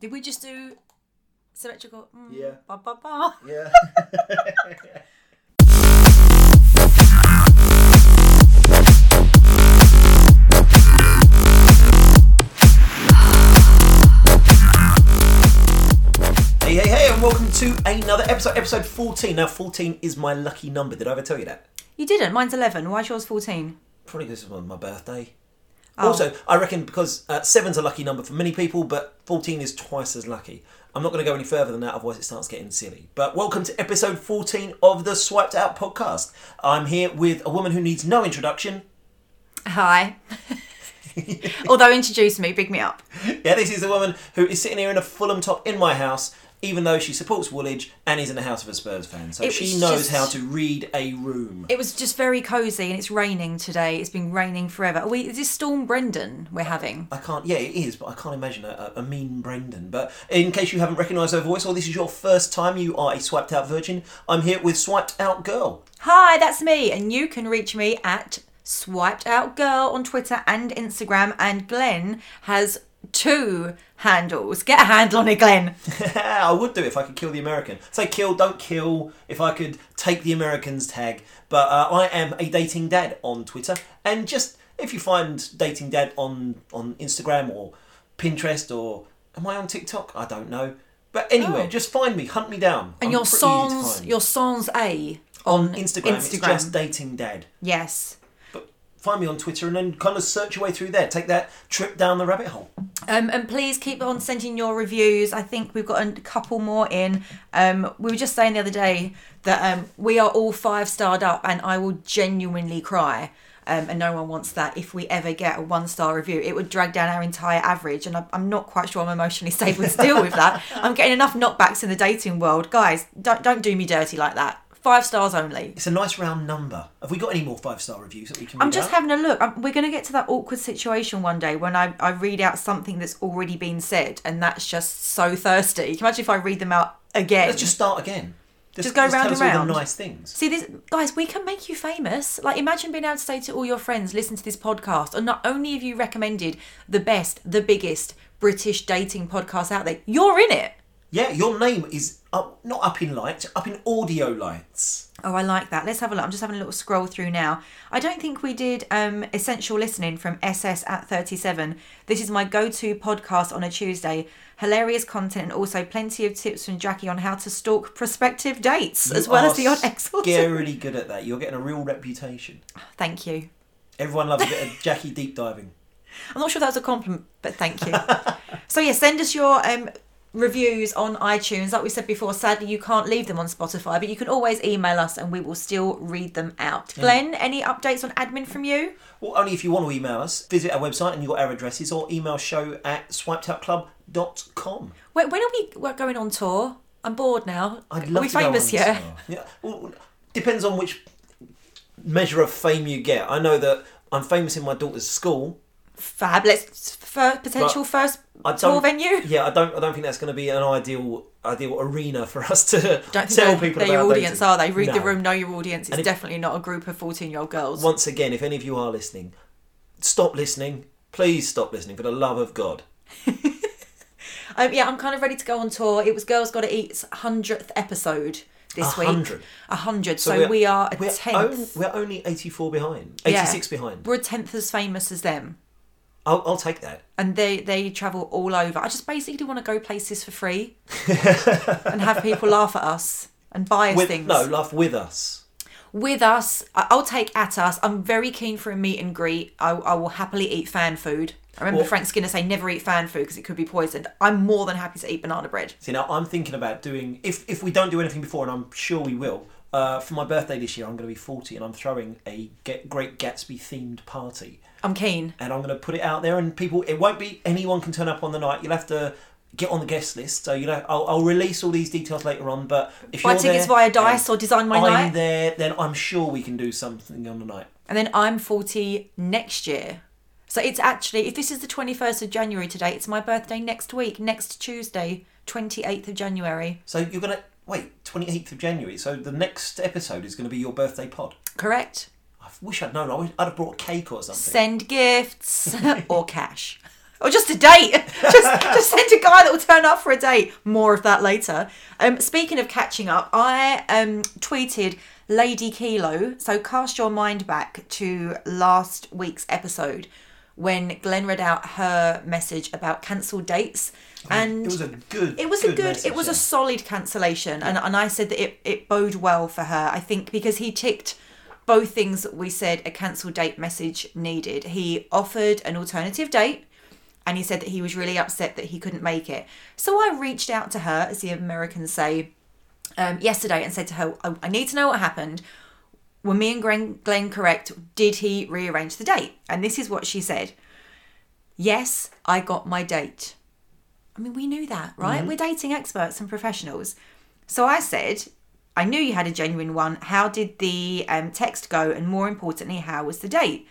Did we just do symmetrical? Mm, Yeah. Ba, ba, ba. Yeah. Hey, hey, hey, and welcome to another episode, episode 14. Now, 14 is my lucky number. Did I ever tell you that? You didn't. Mine's 11. Why's yours 14? Probably because it was my birthday. Oh. Also, I reckon because uh, seven's a lucky number for many people, but 14 is twice as lucky. I'm not going to go any further than that, otherwise it starts getting silly. But welcome to episode 14 of the Swiped Out podcast. I'm here with a woman who needs no introduction. Hi. Although introduce me, big me up. Yeah, this is a woman who is sitting here in a Fulham top in my house, even though she supports Woolwich and is in the house of a Spurs fan. So It she knows just- how to read a room. It was just very cosy and it's raining today. It's been raining forever. Are we, is this Storm Brendan we're having? I can't. Yeah, it is, but I can't imagine a, a, a mean Brendan. But in case you haven't recognised her voice, or this is your first time, you are a swiped out virgin. I'm here with swiped out girl. Hi, that's me. And you can reach me at Swiped Out Girl on Twitter and Instagram. And Glenn has two handles. Get a handle on it, Glenn. I would do it if I could kill the American. Say kill, don't kill. If I could take the Americans tag. But uh, I am a dating dad on Twitter, and just if you find dating dad on on Instagram or Pinterest or am I on TikTok? I don't know. But anyway, Oh. just find me, hunt me down. And I'm your pretty easy to sans, find. your songs A on on Instagram, It's Instagram. just dating dad. Yes. Find me on Twitter and then kind of search your way through there. Take that trip down the rabbit hole. Um, and please keep on sending your reviews. I think we've got a couple more in. Um, we were just saying the other day that um, we are all five starred up, and I will genuinely cry. Um, and no one wants that. If we ever get a one star review, it would drag down our entire average, and I, I'm not quite sure I'm emotionally stable to deal with that. I'm getting enough knockbacks in the dating world, guys. Don't don't do me dirty like that. Five stars only. It's a nice round number. Have we got any more five star reviews that we can? I'm just out? having a look. Um we're going to get to that awkward situation one day when I, I read out something that's already been said, and that's just so thirsty. Can you imagine if I read them out again? Let's just start again. Just go round tell and round. the nice things. See this, guys. We can make you famous. Like, imagine being able to say to all your friends, "Listen to this podcast," and not only have you recommended the best, the biggest British dating podcast out there, you're in it. Yeah, your name is up, not up in lights, up in audio lights. Oh, I like that. Let's have a look. I'm just having a little scroll through now. I don't think we did um, essential listening from SS at 37. This is my go to podcast on a Tuesday. Hilarious content and also plenty of tips from Jackie on how to stalk prospective dates as well as the odd exit. Scarily good at that. You're getting a real reputation. Thank you. Everyone loves a bit of Jackie deep diving. I'm not sure that was a compliment, but thank you. so, yeah, send us your um, reviews on iTunes. Like we said before, sadly, you can't leave them on Spotify, but you can always email us and we will still read them out. Glenn, any updates on admin from you? Well, only if you want to email us. Visit our website and you've got our addresses, or email show at swipedoutclub.com. When, when are we we're going on tour? I'm bored now. I'd love are we to go famous on yet? tour. Yeah. Well, depends on which measure of fame you get. I know that I'm famous in my daughter's school. Fab. Let's for potential But first I tour don't- venue. Yeah, I don't. I don't think that's going to be an ideal ideal arena for us to Don't tell people they're about your audience, dating. are they? Read the room, know your audience. It's if- definitely not a group of 14 year old girls. Once again, if any of you are listening, stop listening. Please stop listening for the love of God. Um, yeah, I'm kind of ready to go on tour. It was Girls Gotta Eat's 100th episode this A week. hundred? A hundred. So, we're- we are a We're, tenth. on- we're only 84 behind. Yeah. 86 behind. We're a tenth as famous as them. I'll, I'll take that. And they, they travel all over. I just basically want to go places for free and have people laugh at us and buy us With, things. no, laugh with us. with us. I'll take at us. I'm very keen for a meet and greet. I, I will happily eat fan food. I remember Well- Frank Skinner saying never eat fan food because it could be poisoned. I'm more than happy to eat banana bread. See, now I'm thinking about doing, if, if we don't do anything before, and I'm sure we will, uh, for my birthday this year, I'm going to be 40 and I'm throwing a Get Great Gatsby themed party. I'm keen. and I'm going to put it out there, and people. It won't be anyone can turn up on the night. You'll have to get on the guest list. So you know, I'll, I'll release all these details later on. But if Buy you're tickets there via Dice or Design My I'm Night. there, then I'm sure we can do something on the night. And then I'm 40 next year. So it's actually, if this is the 21st of January today, it's my birthday next week, next Tuesday, 28th of January. So you're going to wait 28th of January. So the next episode is going to be your birthday pod. Correct? Wish I'd known. I I'd have brought cake or something. Send gifts or cash. or just a date. just just send a guy that will turn up for a date. More of that later. Um, speaking of catching up, I um tweeted Lady Kilo. So cast your mind back to last week's episode when Glenn read out her message about cancelled dates. And it was a good. it was a good message, it was yeah. a solid cancellation and, and i said that it, it bode well for her i think because he ticked both things we said a cancel date message needed. He offered an alternative date and he said that he was really upset that he couldn't make it. So i reached out to her as the americans say um, yesterday and said to her I, I need to know what happened. Were me and Glenn, Glenn correct? Did he rearrange the date? And this is what she said. Yes i got my date. I mean, we knew that, right? We're dating experts and professionals. So I said, I knew you had a genuine one. How did the um, text go? And more importantly, how was the date?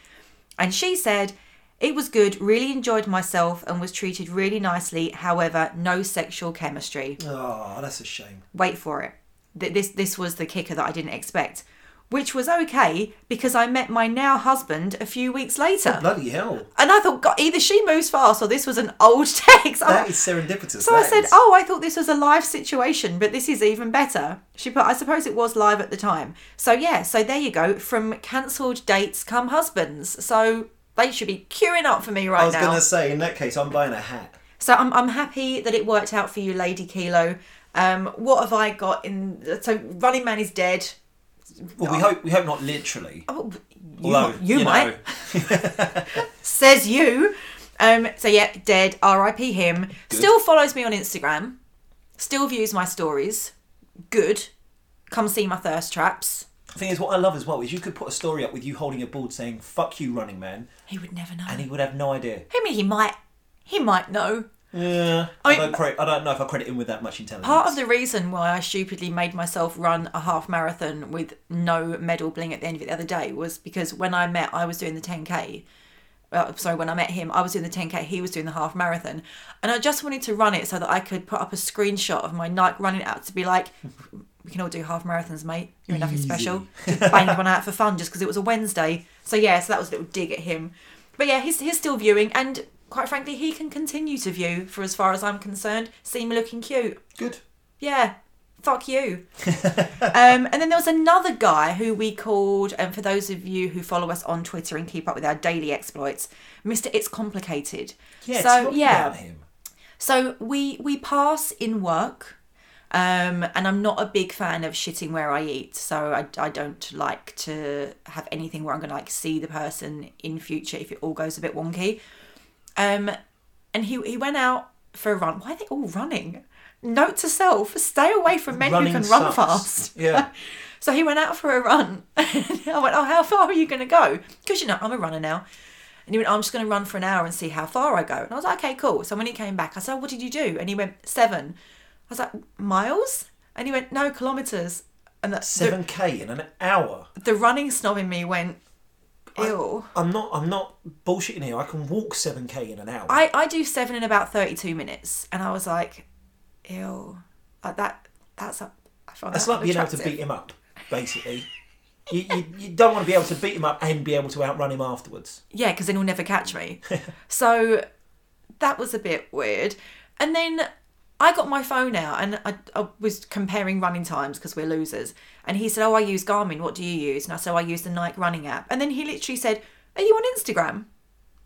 And she said, it was good, really enjoyed myself, and was treated really nicely. However, no sexual chemistry. Oh, that's a shame. Wait for it. Th- This this was the kicker that I didn't expect, which was okay because I met my now husband a few weeks later, Bloody hell. and I thought, God, either she moves fast or this was an old text. That is serendipitous. so I that said, "Oh, I thought this was a live situation, but this is even better." She put, "I suppose it was live at the time." So yeah, so there you go. From cancelled dates come husbands. So they should be queuing up for me right now. I was going to say, in that case, I'm buying a hat. So I'm I'm happy that it worked out for you, Lady Kilo. Um, what have I got in? So Running Man is dead. Well, we hope we hope not literally. Oh, you, Although might- you, know, might. Says you. Um, so yeah, dead. R.I.P. him. Still follows me on Instagram. Still views my stories. Good. Come see my thirst traps. The thing is, what I love as well is you could put a story up with you holding a board saying "fuck you, Running Man," He would never know. and he would have no idea. I mean, he might. He might know. Yeah, I I, don't credit, I don't know if I credit him with that much intelligence. Part of the reason why I stupidly made myself run a half marathon with no medal bling at the end of it the other day was because when I met, I was doing the 10k. Uh, sorry, when I met him, I was doing the 10k, he was doing the half marathon. And I just wanted to run it so that I could put up a screenshot of my Nike running out to be like, we can all do half marathons, mate. You're nothing special. Just banged one out for fun just because it was a Wednesday. So yeah, so that was a little dig at him. But yeah, he's, he's still viewing and quite frankly, he can continue to view for as far as I'm concerned. See me looking cute. Good. Yeah, fuck you. um, and then there was another guy who we called, and for those of you who follow us on Twitter and keep up with our daily exploits, Mister It's Complicated. Yeah. so yeah, about him. so we we pass in work. Um, and I'm not a big fan of shitting where I eat, so I, I don't like to have anything where I'm gonna like see the person in future if it all goes a bit wonky. Um, and he he went out for a run. Why are they all running? Note to self: stay away from men Running who can run sucks. fast. Yeah. So he went out for a run. I went, oh, how far are you going to go? Because you know I'm a runner now. And he went, I'm just going to run for an hour and see how far I go. And I was like, okay, cool. So when he came back, I said, oh, what did you do? And he went, seven. I was like, miles? And he went, no, kilometres. And the, the, Seven k in an hour. the running snob in me went, ew. I'm not. I'm not bullshitting here. I can walk seven k in an hour. I, I do seven in about 32 minutes. And I was like, ew. Like that, that's a, I That's that like being able to beat him up, basically. you, you, you don't want to be able to beat him up and be able to outrun him afterwards. Yeah, because then he'll never catch me. so that was a bit weird. And then I got my phone out and I, I was comparing running times because we're losers. And he said, Oh, I use Garmin. What do you use? And I said, "Oh, I use the Nike running app. And then he literally said, Are you on Instagram?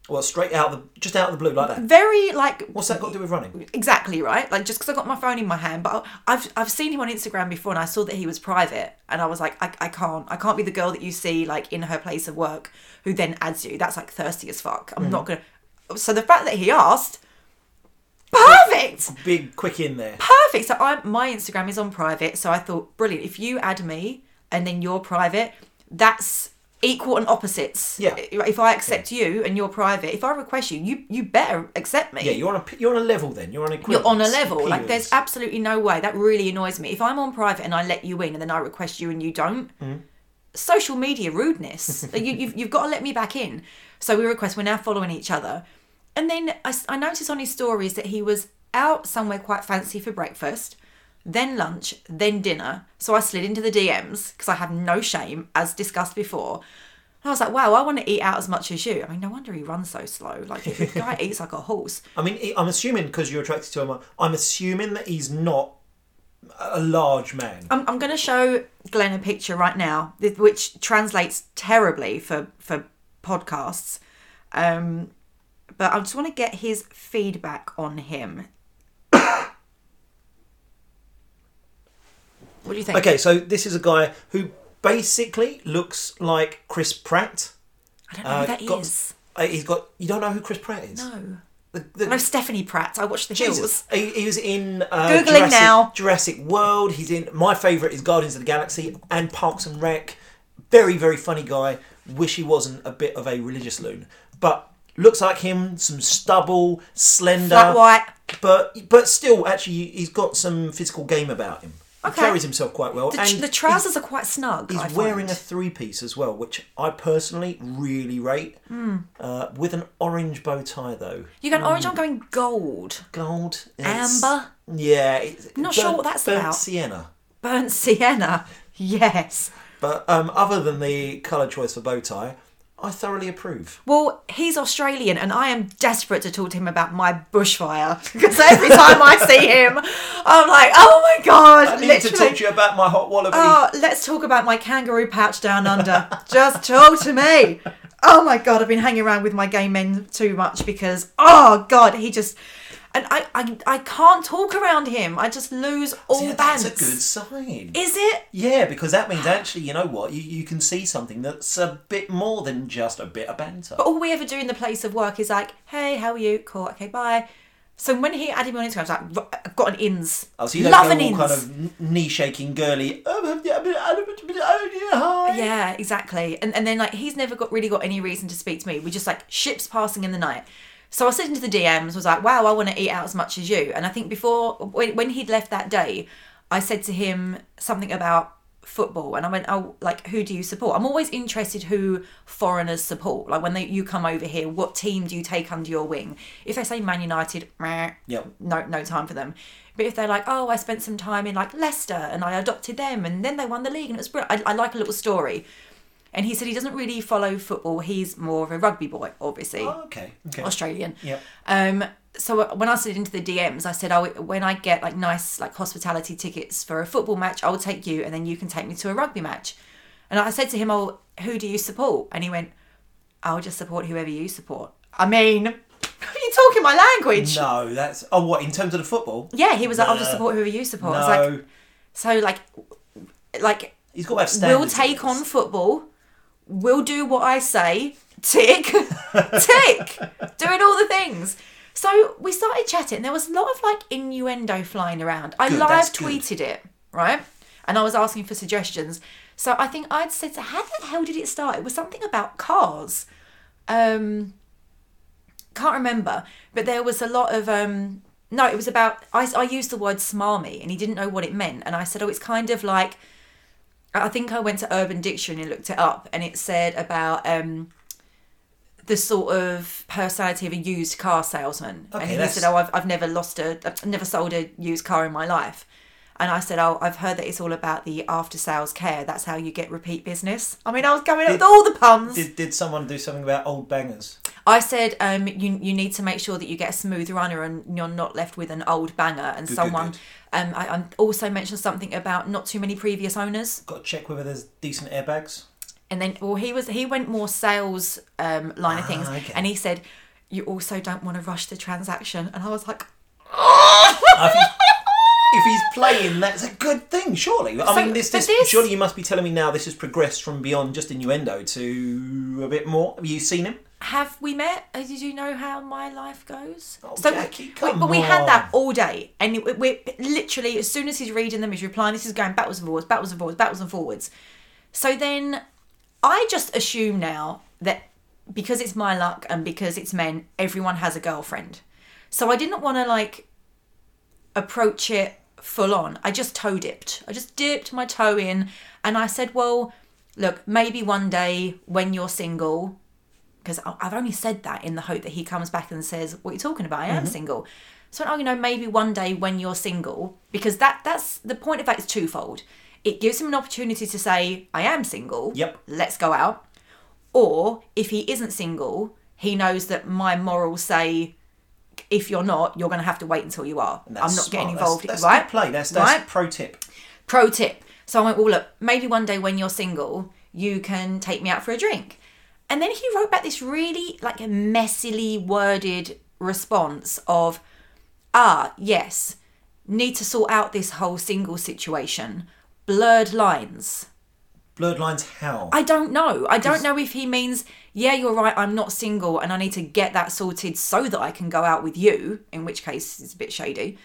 Well, straight out of the just out of the blue like that. Very like What's that got to do with running? exactly right like just because i got my phone in my hand but I- i've i've seen him on instagram before and i saw that he was private and i was like I, I can't i can't be the girl that you see like in her place of work who then adds you that's like thirsty as fuck i'm mm. not gonna so the fact that he asked perfect Big quick in there. perfect so i my instagram is on private so i thought brilliant if you add me and then you're private that's equal and opposites Yeah. if i accept you and you're private if i request you you you better accept me Yeah, you're on a you're on a level then. You're on a you're on a level. Like there's absolutely no way. That really annoys me. If I'm on private and I let you in and then I request you and you don't, hmm. social media rudeness. You, you've, you've got to let me back in. So we request, we're now following each other. And then I noticed on his stories that he was out somewhere quite fancy for breakfast, then lunch, then dinner. So I slid into the DMs because I have no shame, as discussed before. And I was like, wow, I want to eat out as much as you. I mean, no wonder he runs so slow. Like, the guy eats like a horse. I mean, he- I'm assuming because you're attracted to him, I'm assuming that he's not a large man. I'm, I'm going to show Glenn a picture right now, which translates terribly for, for podcasts. Um, but I just want to get his feedback on him. what do you think? Okay, so this is a guy who basically looks like Chris Pratt. I don't know Uh, who that is. got- Uh, he's got. You don't know who Chris Pratt is? No. The, the, I know Stephanie Pratt. I watched The Hills. He, he was in uh, Googling Jurassic, now. Jurassic World. He's in my favourite is Guardians of the Galaxy and Parks and Rec. Very very funny guy. Wish he wasn't a bit of a religious loon, but looks like him. Some stubble, slender, Flat white. but but still actually he's got some physical game about him. Okay. He carries himself quite well. The, and the trousers are quite snug. He's wearing a three piece as well, which I personally really rate. Hmm. Uh, with an orange bow tie though. You going orange? I'm going gold. Gold. Amber? Yeah. It's, Not sure what that's burnt about. sienna. Burnt sienna. Yes. But um, other than the colour choice for bow tie, I thoroughly approve. Well, he's Australian, and I am desperate to talk to him about my bushfire because every time I see him, I'm like, oh my god! I need to talk to you about my hot wallaby. Oh, let's talk about my kangaroo pouch down under. Just talk to me. Oh my god, I've been hanging around with my gay men too much because oh god, he just and I I, I can't talk around him. I just lose all balance. that's a good sign. Is it? yeah, because that means actually, you know what? You, you can see something that's a bit more than just a bit of banter. But all we ever do in the place of work is like, hey, how are you? Cool, okay, bye. So when he added me on Instagram, I was like, I've got an ins. Oh, so you don't Love go an all ins. kind of knee shaking, girly. Oh, hi. Yeah, exactly. And and then like he's never got really got any reason to speak to me. We just like ships passing in the night. So I slid into the DMs, was like, wow, I want to eat out as much as you. And I think before when when he'd left that day, I said to him something about football and I went, Oh, like who do you support? I'm always interested who foreigners support. Like when they you come over here, what team do you take under your wing? If they say Man United, meh, Yep. no no time for them. But if they're like, oh, I spent some time in like Leicester and I adopted them and then they won the league and it was brilliant. I, I like a little story. And he said he doesn't really follow football. He's more of a rugby boy, obviously, Oh, okay. Okay. Australian. Yep. Um, so when I slid into the DMs, I said, oh, when I get like nice like hospitality tickets for a football match, I'll take you and then you can take me to a rugby match. And I said to him, oh, who do you support? And he went, I'll just support whoever you support. I mean, are you're talking my language. No, that's. Oh, what in terms of the football? Yeah, he was like, I'll just support whoever you support. No, I was like, so like, like he's got to have standards. we'll take on football. We'll do what I say. Tick, tick, doing all the things. So we started chatting. and There was a lot of like innuendo flying around. I Good, live tweeted it, right? And I was asking for suggestions. So I think I'd said, how the hell did it start? It was something about cars. Um, can't remember, but there was a lot of um no, it was about I I used the word smarmy and he didn't know what it meant and I said, "Oh, it's kind of like I think I went to Urban Dictionary and looked it up and it said about um the sort of personality of a used car salesman. Okay, and he that's- said, "Oh, I've, I've never lost a, I've never sold a used car in my life." And I said, "Oh, I've heard that it's all about the after sales care. That's how you get repeat business." I mean, I was going up with all the puns. Did, did someone do something about old bangers? I said, um, you you need to make sure that you get a smooth runner and you're not left with an old banger. And Good, someone, good. um, I, I also mentioned something about not too many previous owners. Got to check whether there's decent airbags. And then, well, he was he went more sales um, line of things, Ah, okay. and he said, you also don't want to rush the transaction. And I was like, I think if he's playing, that's a good thing, surely. I So, mean, this, but this, this- surely you must be telling me now this has progressed from beyond just innuendo to a bit more. Have you seen him? Have we met? Uh, Did you know how my life goes? Oh, so, Jackie, we- but we had that all day, and we, we literally as soon as he's reading them, he's replying. This is going backwards and forwards, backwards and forwards, backwards and forwards. So then, I just assume now that because it's my luck and because it's men, everyone has a girlfriend. So I didn't want to like approach it full on. I just toe dipped. I just dipped my toe in and I said, well, look, maybe one day when you're single, because I've only said that in the hope that he comes back and says, what are you talking about? I am mm-hmm. single. So, oh, you know, maybe one day when you're single, because that that's the point of that is twofold. It gives him an opportunity to say, I am single. Yep. Let's go out. Or if he isn't single, he knows that my morals say if you're not, you're going to have to wait until you are. I'm not That's getting involved, That's, that's right? good play. That's that's Right? pro tip. Pro tip. So I went, well, look, maybe one day when you're single, you can take me out for a drink. And then he wrote back this really like messily worded response of, ah, yes, need to sort out this whole single situation. Blurred lines. Blurred lines. How? I don't know. I don't know if he means, yeah, you're right, I'm not single and I need to get that sorted so that I can go out with you, in which case it's a bit shady.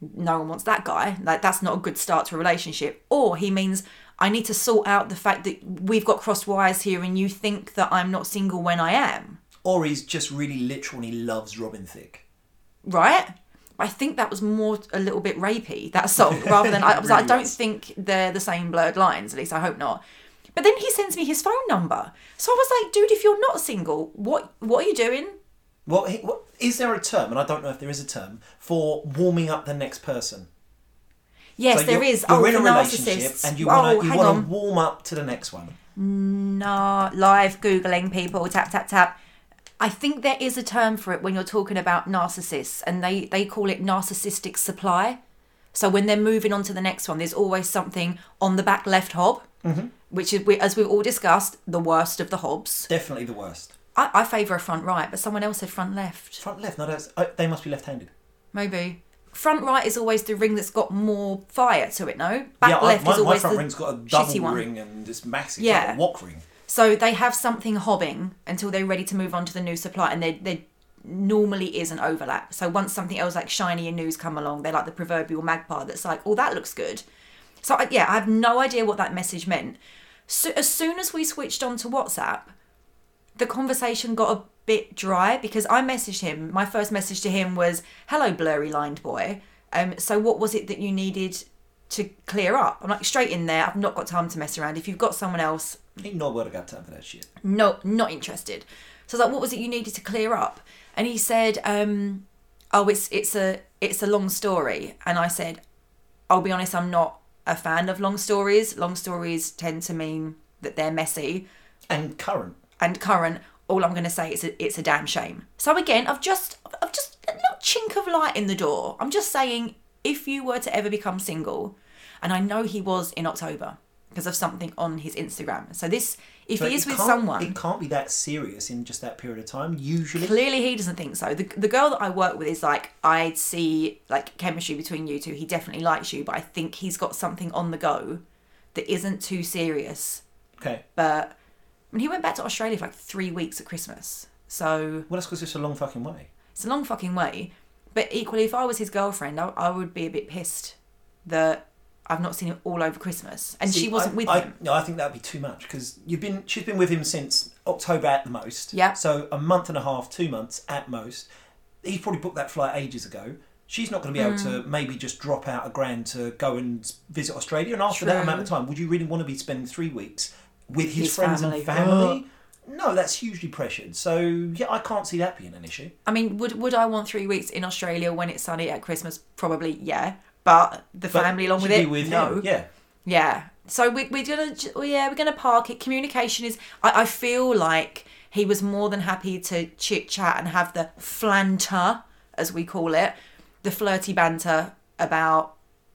No one wants that guy. Like that's not a good start to a relationship. Or he means I need to sort out the fact that we've got crossed wires here and you think that I'm not single when I am. or he's just really literal and he loves Robin Thicke. Right? I think that was more a little bit rapey, that song, rather than I was like, I don't was. think they're the same blurred lines, at least I hope not. But then he sends me his phone number. So I was like, dude, if you're not single, what what are you doing? What, he- what is there a term, and I don't know if there is a term for warming up the next person? Yes, So there is. You're oh, in a relationship narcissists. and you oh, want to you hang want on. to warm up to the next one. Nah, live googling people. Tap tap tap. I think there is a term for it when you're talking about narcissists, and they they call it narcissistic supply. So when they're moving on to the next one, there's always something on the back left hob, Mm-hmm. which is as we've all discussed, the worst of the hobs. Definitely the worst. I, I favour a front right, but someone else said front left. Front left. No, that's, oh, they must be left-handed. Maybe front right is always the ring that's got more fire to it. No, back yeah, I, left my, is my always front the ring's got a double one. ring and it's massive. Yeah. Like wok ring. So they have something hobbing until they're ready to move on to the new supply, and there there normally is an overlap. So once something else like shiny and news come along, they're like the proverbial magpie that's like, "Oh, that looks good." So I- yeah, I have no idea what that message meant. So as soon as we switched on to WhatsApp, the conversation got a bit dry because I messaged him. My first message to him was, "Hello, blurry lined boy. Um, so what was it that you needed to clear up?" I'm like, straight in there. I've not got time to mess around. If you've got someone else, Ain't no word I got time for that shit. no, not interested. So I was like, what was it you needed to clear up? And he said, um, oh, it's it's a it's a long story. And I said, I'll be honest, I'm not a fan of long stories. Long stories tend to mean that they're messy And current. and current. All I'm going to say is a, it's a damn shame. So again, I've just I've just a little chink of light in the door. I'm just saying, if you were to ever become single, and I know he was in October because of something on his Instagram. So this, if he is with someone, It can't be that serious in just that period of time. Usually, Clearly, he doesn't think so. The, the girl that I work with is like, I see like chemistry between you two. He definitely likes you, but I think he's got something on the go that isn't too serious. okay. But mean, he went back to Australia for like three weeks at Christmas. So Well, that's because it's a long fucking way. it's a long fucking way. But equally, if I was his girlfriend, I, I would be a bit pissed that I've not seen him all over Christmas. And See, she wasn't I, with I, him. No, I think that'd be too much because you've been. She's been with him since October at the most. Yeah. So a month and a half, two months at most. He's probably booked that flight ages ago. She's not going to be able Hmm. to maybe just drop out a grand to go and visit Australia. And after that True. amount of time, would you really want to be spending three weeks with his, His friends family. and family? No, that's hugely pressured. So yeah, I can't see that being an issue. I mean, would would I want three weeks in Australia when it's sunny at Christmas? Probably, yeah. But the But family along with it, with no. him. Yeah. Yeah. So we, we're gonna, well, oh, yeah, we're gonna park it. Communication is. I, I feel like he was more than happy to chit chat and have the flanter, as we call it, the flirty banter about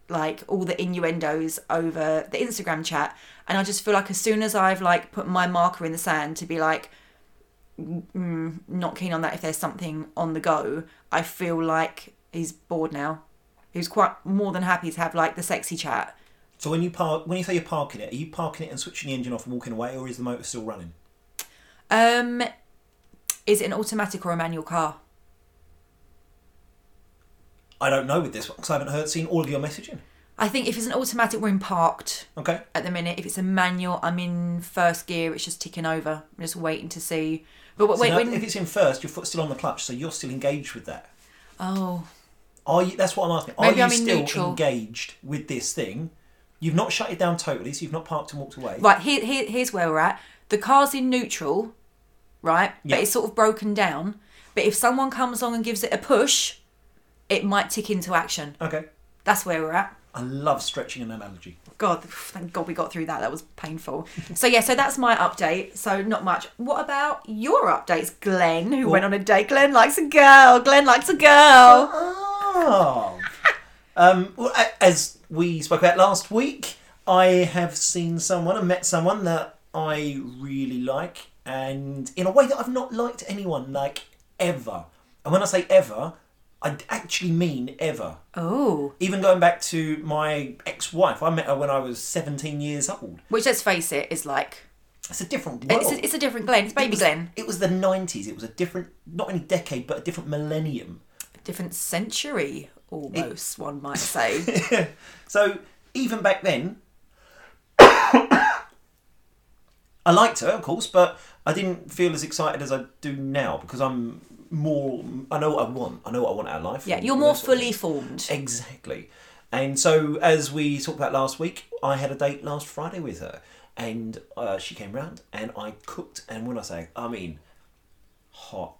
like all the innuendos over the Instagram chat. And I just feel like as soon as I've like put my marker in the sand to be like, mm, not keen on that if there's something on the go, I feel like he's bored now. He was quite more than happy to have like the sexy chat. So when you park, when you say you're parking it, are you parking it and switching the engine off and walking away, or is the motor still running? Um, is it an automatic or a manual car? I don't know with this one because I haven't heard seen all of your messaging. I think if it's an automatic, we're in parked Okay. at the minute. If it's a manual, I'm in first gear. It's just ticking over. I'm just waiting to see. But So wait, now, when if it's in first, your foot's still on the clutch, so you're still engaged with that. oh, Are you? That's what I'm asking. Are you I'm still neutral. engaged with this thing? You've not shut it down totally, so you've not parked and walked away. right here, here, here's where we're at. The car's in neutral, right? Yeah. But it's sort of broken down. But if someone comes along and gives it a push, it might tick into action. Okay. That's where we're at. I love stretching an analogy. God, thank God we got through that. That was painful. So yeah, so that's my update. So not much. What about your updates, Glenn? Who went on a date? Glenn likes a girl. Glenn likes a girl. Oh. um, well, as we spoke about last week, I have seen someone and met someone that I really like, and in a way that I've not liked anyone like ever. And when I say ever, I actually mean ever. Oh, Even going back to my ex-wife, I met her when I was 17 years old. which let's face it is like It's a different world. it's a, it's a different Glenn. It's It baby was- Glenn. It was the 90s. It was a different, not only decade, but a different millennium. A Different century almost. one might say. So even back then, I liked her, of course, but I didn't feel as excited as I do now because I'm more. I know what I want. I know what I want out of life. Yeah, you're more that sort of fully formed. Exactly. And so, as we talked about last week, I had a date last Friday with her, and uh, she came round, and I cooked. And when I say, I mean, hot,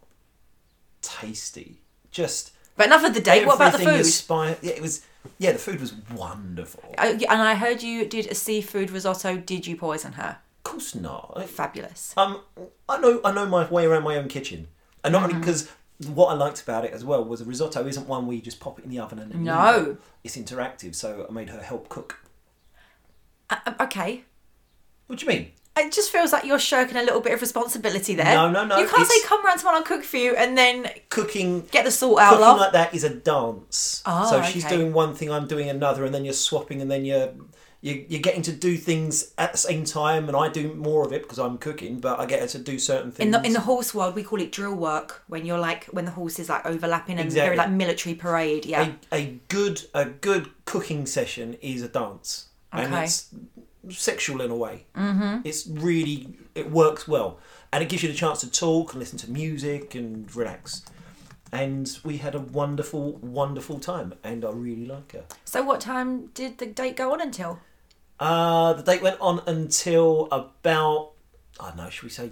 tasty, just. But enough of the date. What about the food? Aspire- yeah, it was. Yeah, the food was wonderful. And I heard you did a seafood risotto. Did you poison her? Of course not. Fabulous. Um, I know I know my way around my own kitchen, and not only Mm-hmm. because what I liked about it as well was a risotto isn't one where you just pop it in the oven and No. it. it's interactive. So I made her help cook. Uh, uh, okay. What do you mean? It just feels like you're shirking a little bit of responsibility there. No, no, no, You can't say come round to someone I'll cook for you and then Cooking. get the salt out, Cooking love. like that is a dance. Oh, so she's doing one thing, I'm doing another, and then you're swapping, and then you're you, you're getting to do things at the same time, and I do more of it because I'm cooking, but I get her to do certain things. in the in the horse world, we call it drill work when you're like when the horse is like overlapping and Exactly. very like military parade. Yeah. a, a good a good cooking session is a dance and Okay. it's sexual in a way mm-hmm. it's really it works well and it gives you the chance to talk and listen to music and relax and we had a wonderful wonderful time and i really like her So what time did the date go on until? Uh, the date went on until about i don't know should we say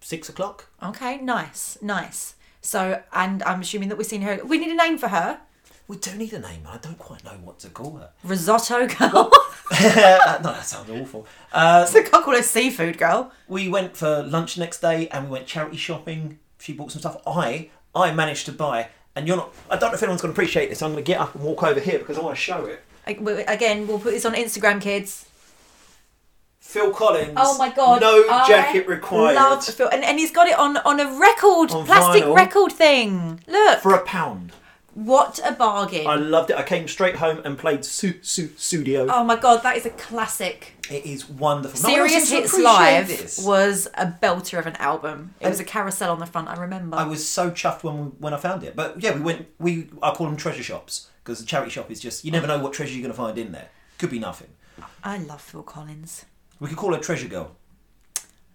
six o'clock Okay, nice, nice. So and I'm assuming that we've seen her. We need a name for her. we do need a name i don't quite know what to call her Risotto girl. no that sounds awful uh, so I can't call her seafood girl. we went for lunch the next day and we went charity shopping. She bought some stuff. I I managed to buy, and you're not. I don't know if anyone's going to appreciate this. I'm going to get up and walk over here because I want to show it. Again, we'll put this on Instagram, kids. Phil Collins. Oh my god! No I jacket required. Love Phil, and, and he's got it on on a record, On plastic vinyl. record thing. Look, for a pound. what a bargain! I loved it. I came straight home and played Sussudio. oh my god, that is a classic. It is wonderful. Serious to Hits Live this. was a belter of an album. It And- was a carousel on the front. I remember. I was so chuffed when we, when I found it. But yeah, we went. We I call them treasure shops because the charity shop is just you never know what treasure you're going to find in there. Could be nothing. I love Phil Collins. We could call her Treasure Girl.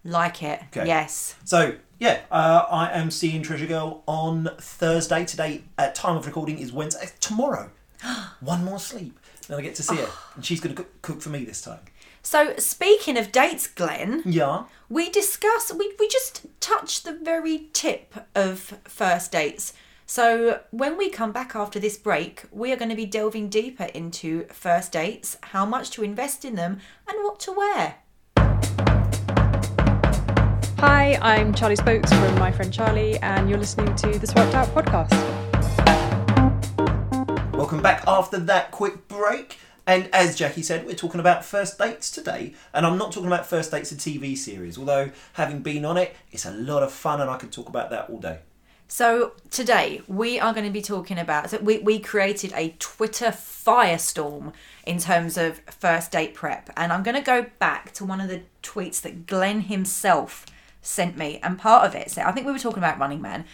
Like it. Okay. Yes. So yeah, uh, I am seeing Treasure Girl on Thursday. Today, at time of recording, is Wednesday. Tomorrow, one more sleep, then I get to see her, and she's going to cook, cook for me this time. So speaking of dates, Glenn, Yeah. we discuss we, we just touch the very tip of first dates so when we come back after this break we are going to be delving deeper into first dates how much to invest in them and what to wear Hi, I'm Charlie Spokes from My Friend Charlie, and you're listening to the Swiped Out podcast. Welcome back after that quick break. And as Jackie said, we're talking about first dates today. And I'm not talking about first dates a TV series, although having been on it, it's a lot of fun and I could talk about that all day. So today we are going to be talking about so we, we created a twitter firestorm in terms of first date prep. And i'm going to go back to one of the tweets that glenn himself sent me and part of it so i think we were talking about running man.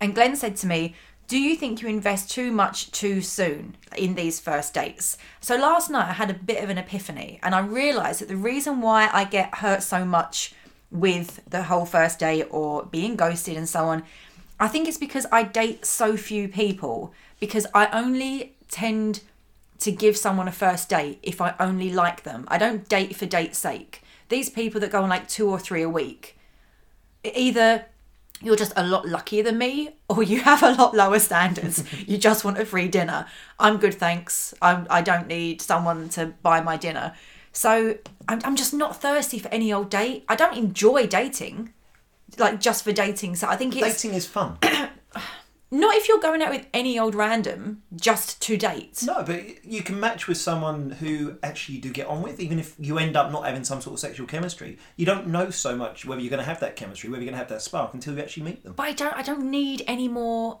And glenn said to me do you think you invest too much too soon in these first dates? So last night i had a bit of an epiphany and i realized that the reason why i get hurt so much with the whole first date or being ghosted and so on I think it's because I date so few people because I only tend to give someone a first date if I only like them. I don't date for date's sake. These people that go on like two or three a week, either you're just a lot luckier than me, or you have a lot lower standards. you just want a free dinner. I'm good, thanks. I'm, I don't need someone to buy my dinner. So I'm, I'm just not thirsty for any old date. I don't enjoy dating, like just for dating. So I think it's Dating is fun. not if you're going out with any old random just to date. no, but you can match with someone who actually you do get on with, even if you end up not having some sort of sexual chemistry. You don't know so much whether you're going to have that chemistry, whether you're going to have that spark until you actually meet them. But I don't. I don't need any more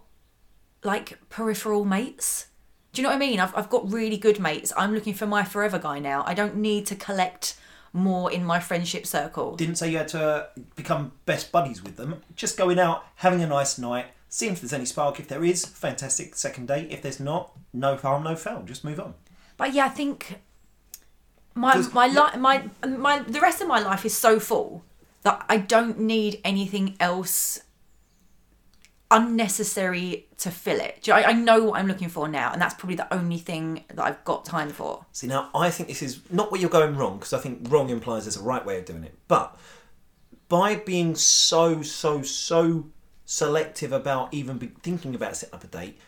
like peripheral mates. Do you know what I mean? I've I've got really good mates. I'm looking for my forever guy now. I don't need to collect more in my friendship circle. Didn't say you had to become best buddies with them. Just going out, having a nice night, seeing if there's any spark. If there is, fantastic second date. If there's not, no harm, no foul. Just move on. But yeah, I think my my li- my my the rest of my life is so full that I don't need anything else unnecessary to fill it. You- I, I know what I'm looking for now, and that's probably the only thing that I've got time for. See, now I think this is not where you're going wrong because I think wrong implies there's a right way of doing it. But by being so, so, so selective about even thinking about setting up a date,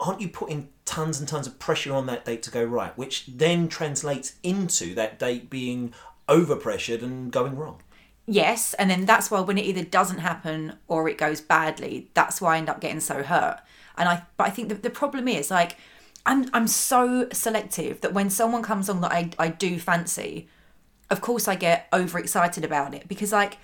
aren't you putting tons and tons of pressure on that date to go right, which then translates into that date being over pressured and going wrong? Yes, and then that's why when it either doesn't happen or it goes badly, that's why I end up getting so hurt. And I, but I think the, the problem is like, I'm I'm so selective that when someone comes on that I I do fancy, of course I get overexcited about it because like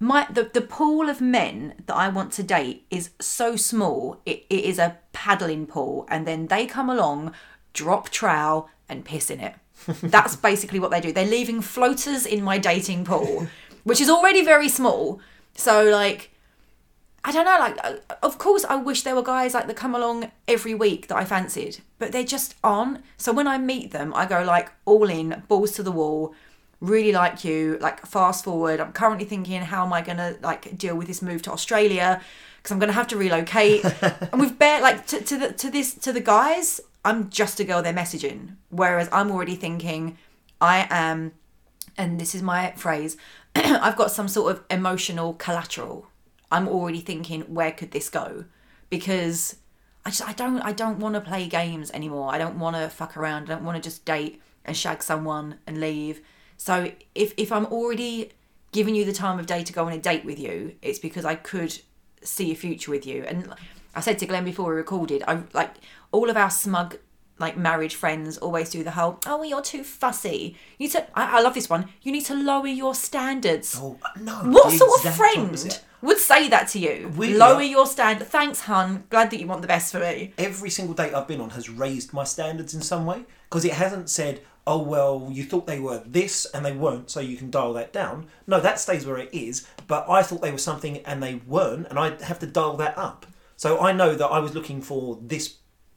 my the, the pool of men that I want to date is so small it, it is a paddling pool and then they come along drop trowel and piss in it that's basically what they do they're leaving floaters in my dating pool which is already very small so like I don't know, like, uh, of course, I wish there were guys like that come along every week that I fancied, but they just aren't. So when I meet them, I go like all in, balls to the wall, really like you, like fast forward. I'm currently thinking, how am I gonna like deal with this move to Australia? Because I'm gonna have to relocate. and we've bare like to, to the to this to the guys, I'm just a girl they're messaging. Whereas I'm already thinking, I am, and this is my phrase, I've got some sort of emotional collateral. I'm already thinking where could this go because I just I don't I don't want to play games anymore. I don't want to fuck around. I don't want to just date and shag someone and leave. So if if I'm already giving you the time of day to go on a date with you, it's because I could see a future with you. And I said to Glenn before we recorded, I like all of our smug like married friends always do the whole oh you're too fussy you need to I, I love this one you need to lower your standards Oh no! what sort of friend opposite. would say that to you? We Lower your standard. Thanks, hun. Glad that you want the best for me. every single date I've been on has raised my standards in some way because it hasn't said, "Oh well, you thought they were this and they weren't, so you can dial that down." No, that stays where it is. But I thought they were something and they weren't, and I have to dial that up. So I know that I was looking for this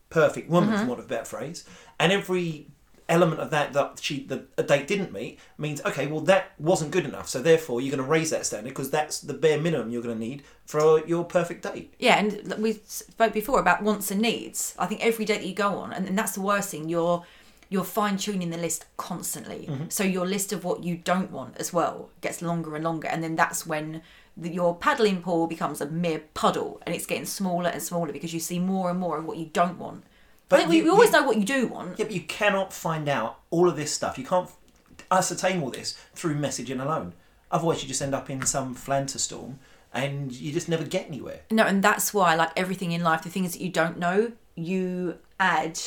perfect woman, Mm-hmm. for want of a better phrase, and every element of that that she that a date didn't meet means okay well that wasn't good enough so therefore you're going to raise that standard because that's the bare minimum you're going to need for your perfect date Yeah, and we spoke before about wants and needs. I think every date that you go on, and, and that's the worst thing. You're you're fine tuning the list constantly. So your list of what you don't want as well gets longer and longer, and then that's when the, your paddling pool becomes a mere puddle, and it's getting smaller and smaller because you see more and more of what you don't want. But I think we, you- we always you- know what you do want. Yeah, but you cannot find out all of this stuff. You can't ascertain all this through messaging alone. Otherwise, you just end up in some flanter storm and you just never get anywhere. No, and that's why, like everything in life, the things that you don't know, you add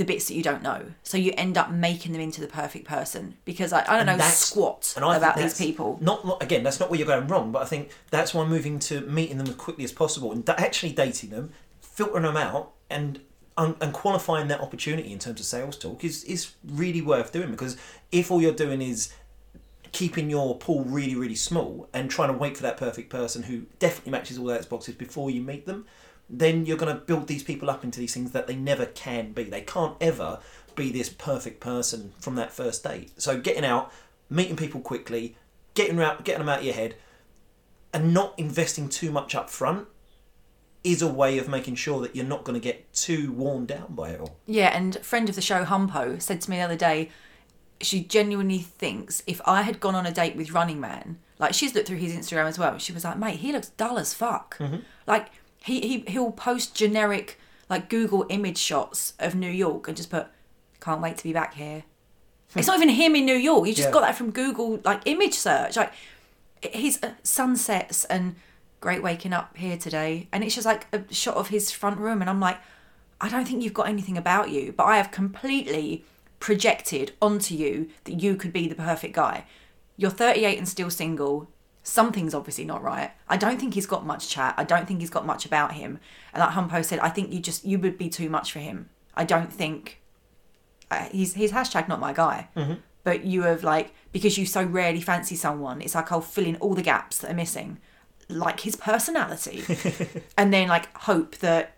the bits that you don't know. So you end up making them into the perfect person because I, I don't know that's- squat And I about these people. Not not- again. That's not where you're going wrong. But I think that's why moving to meeting them as quickly as possible and actually dating them, filtering them out, and and and qualifying that opportunity in terms of sales talk is is really worth doing because if all you're doing is keeping your pool really really small and trying to wait for that perfect person who definitely matches all those boxes before you meet them then you're going to build these people up into these things that they never can be they can't ever be this perfect person from that first date so getting out meeting people quickly getting out getting them out of your head and not investing too much up front is a way of making sure that you're not going to get too worn down by it all Yeah, and friend of the show, Humpo, said to me the other day, she genuinely thinks if I had gone on a date with Running Man, Like she's looked through his Instagram as well. She was like, mate, he looks dull as fuck. Mm-hmm. Like he he he'll post generic like Google image shots of New York and just put, can't wait to be back here. it's not even him in New York. You just Yeah. got that from Google like image search. Like his uh, sunsets and great waking up here today, and it's just like a shot of his front room, and I'm like, I don't think you've got anything about you, but I have completely projected onto you that you could be the perfect guy. You're 38 and still single. Something's obviously not right. I don't think he's got much chat. I don't think he's got much about him. And like Humpo said, I think you just you would be too much for him. I don't think uh, he's he's hashtag not my guy. But you have like because you so rarely fancy someone, it's like I'll fill in all the gaps that are missing, like his personality, and then like hope that.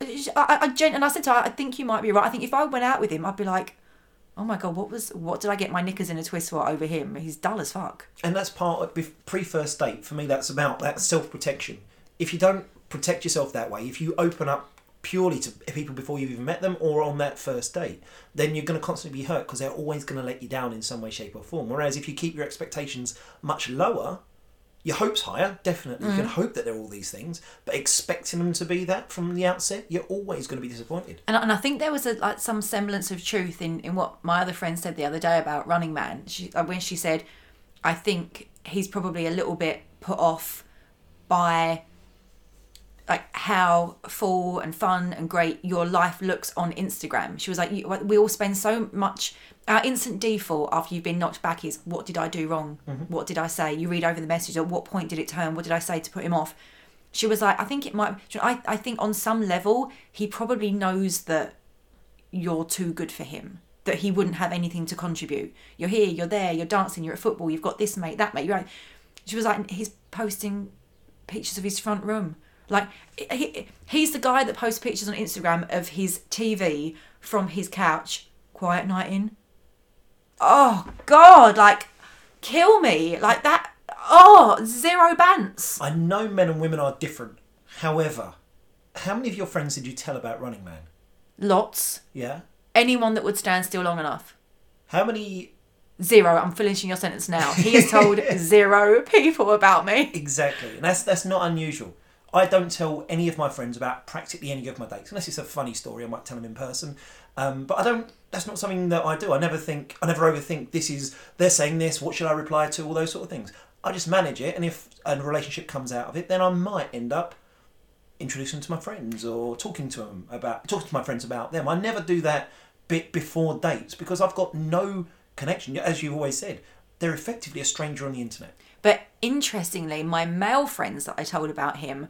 I, I, I and I said to her, I think you might be right. I think if I went out with him, I'd be like, oh my god, what was what did I get my knickers in a twist for over him? He's dull as fuck. and that's part of pre-first date for me that's about that self-protection if you don't protect yourself that way if you open up purely to people before you've even met them or on that first date then you're going to constantly be hurt because they're always going to let you down in some way shape or form whereas if you keep your expectations much lower your hopes higher definitely. You can hope that they're all these things but expecting them to be that from the outset you're always going to be disappointed. And, and I think there was a, like some semblance of truth in, in what my other friend said the other day about Running Man. She, uh, when she said, I think he's probably a little bit put off by like how full and fun and great your life looks on Instagram. She was like, we all spend so much. Our instant default after you've been knocked back is, what did I do wrong? Mm-hmm. What did I say? You read over the message. At what point did it turn? What did I say to put him off? She was like, I think it might. I, I think on some level he probably knows that you're too good for him. That he wouldn't have anything to contribute. You're here, you're there, you're dancing, you're at football, you've got this mate, that mate. You're right. She was like, he's posting pictures of his front room. Like he, he's the guy that posts pictures on Instagram of his TV from his couch, quiet night in. Oh God! Like, kill me! Like that. Oh, zero bants. i know men and women are different however how many of your friends did you tell about running man Lots. yeah Anyone that would stand still long enough. how many Zero. I'm finishing your sentence now. He has told zero people about me. Exactly, and that's that's not unusual. I don't tell any of my friends about practically any of my dates unless it's a funny story. I might tell them in person, um, but I don't. That's not something that I do. I never think. I never overthink. This is they're saying this. What should I reply to? All those sort of things. I just manage it, and if a relationship comes out of it, then I might end up introducing them to my friends or talking to them about talking to my friends about them. I never do that bit before dates because I've got no connection. As you've always said, they're effectively a stranger on the internet. But interestingly, my male friends that I told about him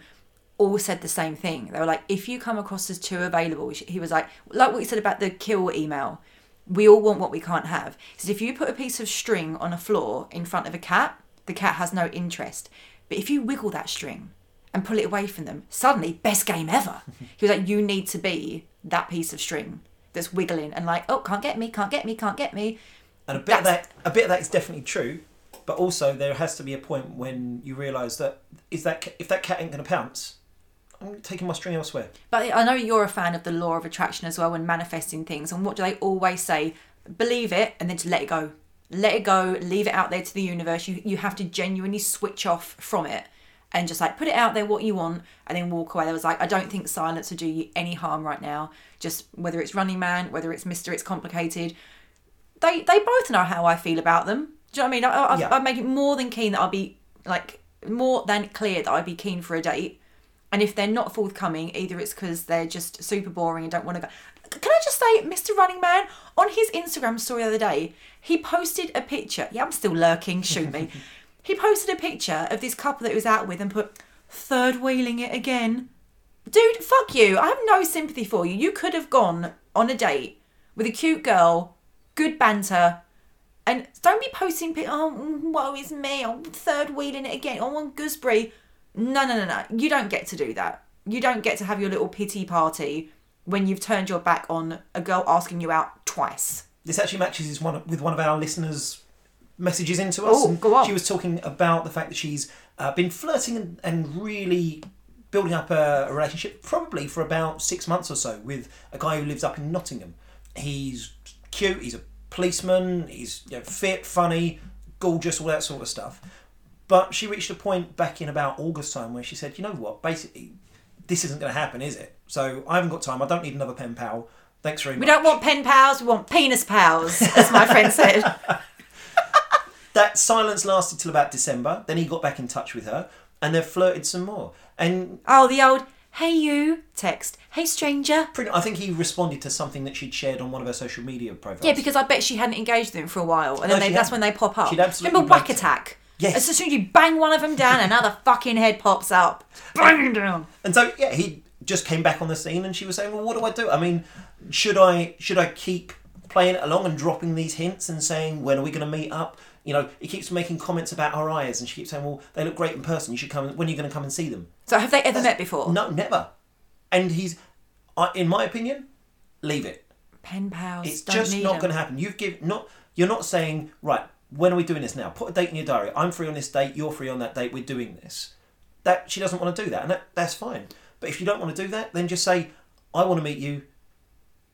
all said the same thing. They were like, if you come across as too available, he was like, like what you said about the kill email. We all want what we can't have. He said, if you put a piece of string on a floor in front of a cat, the cat has no interest. But if you wiggle that string and pull it away from them, suddenly, best game ever. he was like, you need to be that piece of string that's wiggling and like, oh, can't get me, can't get me, can't get me. And a bit of that, a bit of that is definitely true, but also there has to be a point when you realise that is that if that cat ain't going to pounce, I'm taking my string elsewhere. But I know you're a fan of the law of attraction as well and manifesting things. And what do they always say? Believe it and then to let it go. Let it go, leave it out there to the universe. You, you have to genuinely switch off from it and just like put it out there what you want and then walk away. There was like, I don't think silence would do you any harm right now. Just whether it's Running Man, whether it's Mr. It's Complicated, they they both know how I feel about them. Do you know what I mean? I, I, Yeah. I make it more than keen that I'll be like more than clear that I'd be keen for a date. And if they're not forthcoming, either it's because they're just super boring and don't want to go. Can I just say, Mr. Running Man, on his Instagram story the other day, he posted a picture. Yeah, I'm still lurking, shoot me. he posted a picture of this couple that he was out with and put, third wheeling it again. Dude, fuck you. I have no sympathy for you. You could have gone on a date with a cute girl, good banter, and don't be posting, oh, woe is me, I'm third wheeling it again, oh, on gooseberry. No, no, no, no. You don't get to do that. You don't get to have your little pity party when you've turned your back on a girl asking you out twice. This actually matches one with one of our listeners' messages into us. Oh, go on. She was talking about the fact that she's uh, been flirting and, and really building up a, a relationship, probably for about six months or so, with a guy who lives up in Nottingham. He's cute. He's a policeman. He's you know, fit, funny, gorgeous, all that sort of stuff. But she reached a point back in about August time where she said, you know what, basically, this isn't going to happen, is it? So I haven't got time. I don't need another pen pal. Thanks very much. We don't want pen pals, we want penis pals, as my friend said. that silence lasted till about December. Then he got back in touch with her, and they've flirted some more. And Oh, the old "Hey you" text. Hey stranger. pretty, I think he responded to something that she'd shared on one of her social media profiles. Yeah, because I bet she hadn't engaged with him for a while, and No, then they, she that's hadn't. when they pop up. She'd absolutely Remember Whack blanked it. Attack? Yes. As soon as you bang one of them down, another fucking head pops up. Bang down. And so yeah, he just came back on the scene, and she was saying, "Well, what do I do? I mean, should I should I keep playing it along and dropping these hints and saying when are we going to meet up?" You know, he keeps making comments about her eyes, and she keeps saying, "Well, they look great in person. You should come. When are you going to come and see them?" So have they ever met before? No, never. And he's, I in my opinion, leave it. Pen pals. It's just not going to happen. You've give not. You're not saying right. When are we doing this now? Put a date in your diary. I'm free on this date. You're free on that date. We're doing this. That she doesn't want to do that, and that, that's fine. But if you don't want to do that, then just say, I want to meet you.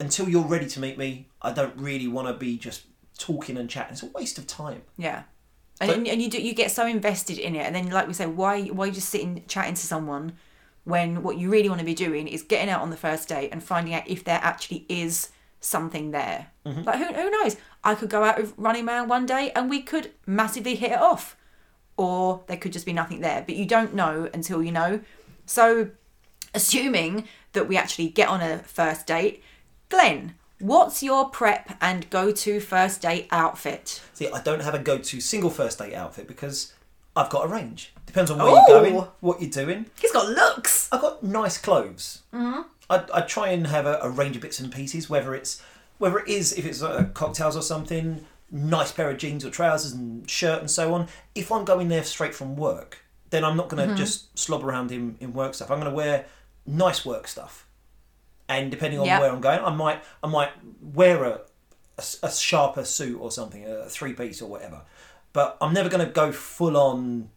Until you're ready to meet me, I don't really want to be just talking and chatting. It's a waste of time. Yeah. And, But- and, you do you get so invested in it, and then like we say, why why you just sitting chatting to someone when what you really want to be doing is getting out on the first date and finding out if there actually is something there. Mm-hmm. Like who who knows? I could go out with Running Man one day and we could massively hit it off, or there could just be nothing there. But you don't know until you know. So, assuming that we actually get on a first date, Glenn. What's your prep and go to first date outfit? See, I don't have a go-to single first date outfit because I've got a range. Depends on where Ooh. you're going, what you're doing. He's got looks. I've got nice clothes. Mm-hmm. I, I try and have a, a range of bits and pieces, whether it's whether it is if it's uh, cocktails or something, nice pair of jeans or trousers and shirt and so on. If I'm going there straight from work, then I'm not going to just slob around in, in work stuff. I'm going to wear nice work stuff, and depending on Yep. where I'm going, I might I might wear a, a s- a sharper suit or something, a three piece or whatever. But I'm never going to go full on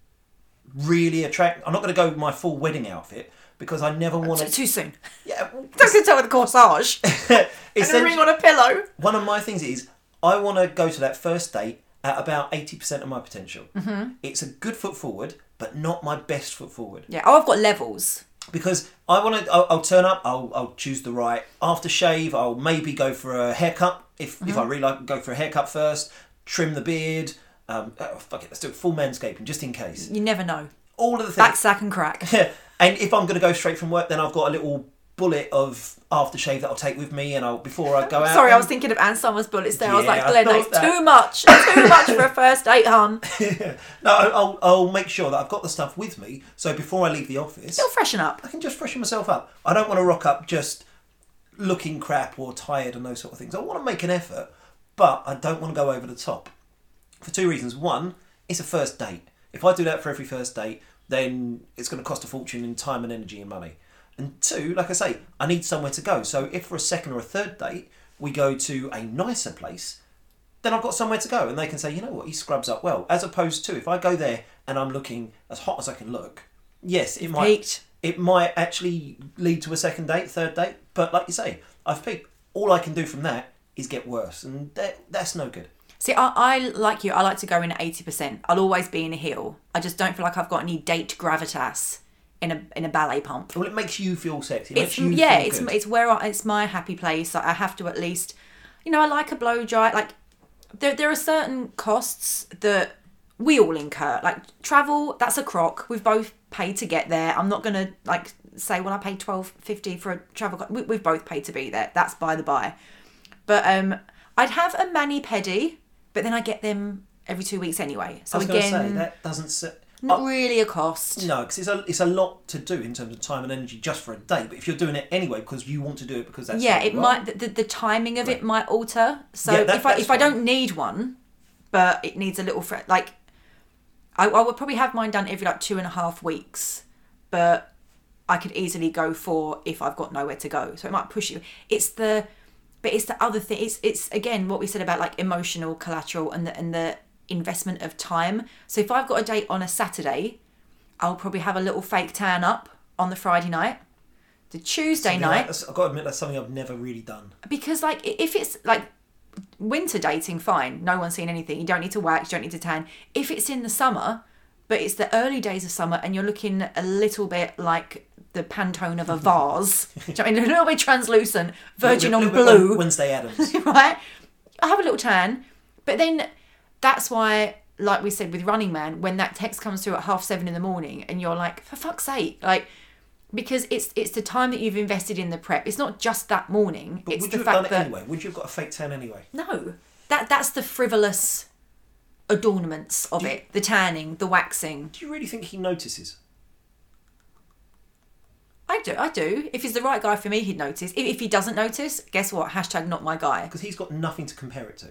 really attract. I'm not going to go my full wedding outfit because I never want Too, to. too soon. Yeah, Don't tell with a corsage and a ring on a pillow. one of my things is I want to go to that first date at about eighty percent of my potential. Mm-hmm. It's a good foot forward, but not my best foot forward Yeah. Oh, I've got levels. because I want to. I'll, I'll turn up. I'll, I'll choose the right aftershave. I'll maybe go for a haircut if if I really like. Go for a haircut first. Trim the beard. Um, oh, fuck it. Let's do it full manscaping just in case. You never know. All of the things. Back sack and crack. and if I'm going to go straight from work, then I've got a little bullet of aftershave that I'll take with me, and I'll before I go out. Sorry, I was thinking of Ann Summers bullets there. I was Yeah, like, I Glenn, thought that's that. too much. too much for a first date, hun. No, I- I'll, I'll make sure that I've got the stuff with me, so before I leave the office, It'll freshen up. I can just freshen myself up. I don't want to rock up just looking crap or tired and those sort of things. I want to make an effort, but I don't want to go over the top. For two reasons. One, it's a first date. If I do that for every first date, then it's going to cost a fortune in time and energy and money. And two, like I say, I need somewhere to go. So if for a second or a third date we go to a nicer place, then I've got somewhere to go, and they can say, you know what, he scrubs up well. As opposed to if I go there and I'm looking as hot as I can look, yes, it might Peaked. it might actually lead to a second date, third date. But like you say, I've peaked. All I can do from that is get worse, and that, that's no good. See, I, I like you. I like to go in at eighty percent. I'll always be in a heel. I just don't feel like I've got any date gravitas in a in a ballet pump. Well, it makes you feel sexy. It It's makes you yeah, feel it's good. it's where I, it's my happy place. I have to at least, you know, I like a blow dry. Like there there are certain costs that we all incur. Like travel, that's a crock. We've both paid to get there. I'm not gonna like say well I paid twelve fifty for a travel. Co-. We, we've both paid to be there. That's by the by. But um, I'd have a mani pedi, but then I get them every two weeks anyway. So I was again, say that doesn't. Se- not really a cost. no, because it's a it's a lot to do in terms of time and energy just for a date. But if you're doing it anyway because you want to do it because that's yeah it might the, the, the timing of it might alter so Yeah, that- if i if i don't need one but it needs a little fre- like I, I would probably have mine done every like two and a half weeks but i could easily go for if i've got nowhere to go so it might push you it's the but it's the other thing it's it's again what we said about like emotional collateral and the and the investment of time. So if i've got a date on a saturday i'll probably have a little fake tan up on the friday night. The tuesday Yeah, night that's- I've got to admit that's something I've never really done. because like if it's like winter dating fine. No one's seen anything. You don't need to wax you don't need to tan. If it's in the summer but it's the early days of summer and you're looking a little bit like the Pantone of a vase. Do you know what I mean? A little bit translucent, virgin Little on little bit blue. Wednesday Addams. right? I have a little tan, but then that's why, like we said with Running Man, when that text comes through at half seven in the morning, and you're like, for fuck's sake, like, because it's it's the time that you've invested in the prep. It's not just that morning. But it's would the you have done fact it that anyway? Would you have got a fake tan anyway? no, that that's the frivolous adornments of it, the tanning, the waxing. Do you really think he notices? I do, I do. If he's the right guy for me, he'd notice. If, if he doesn't notice, guess what? Hashtag not my guy. Because he's got nothing to compare it to.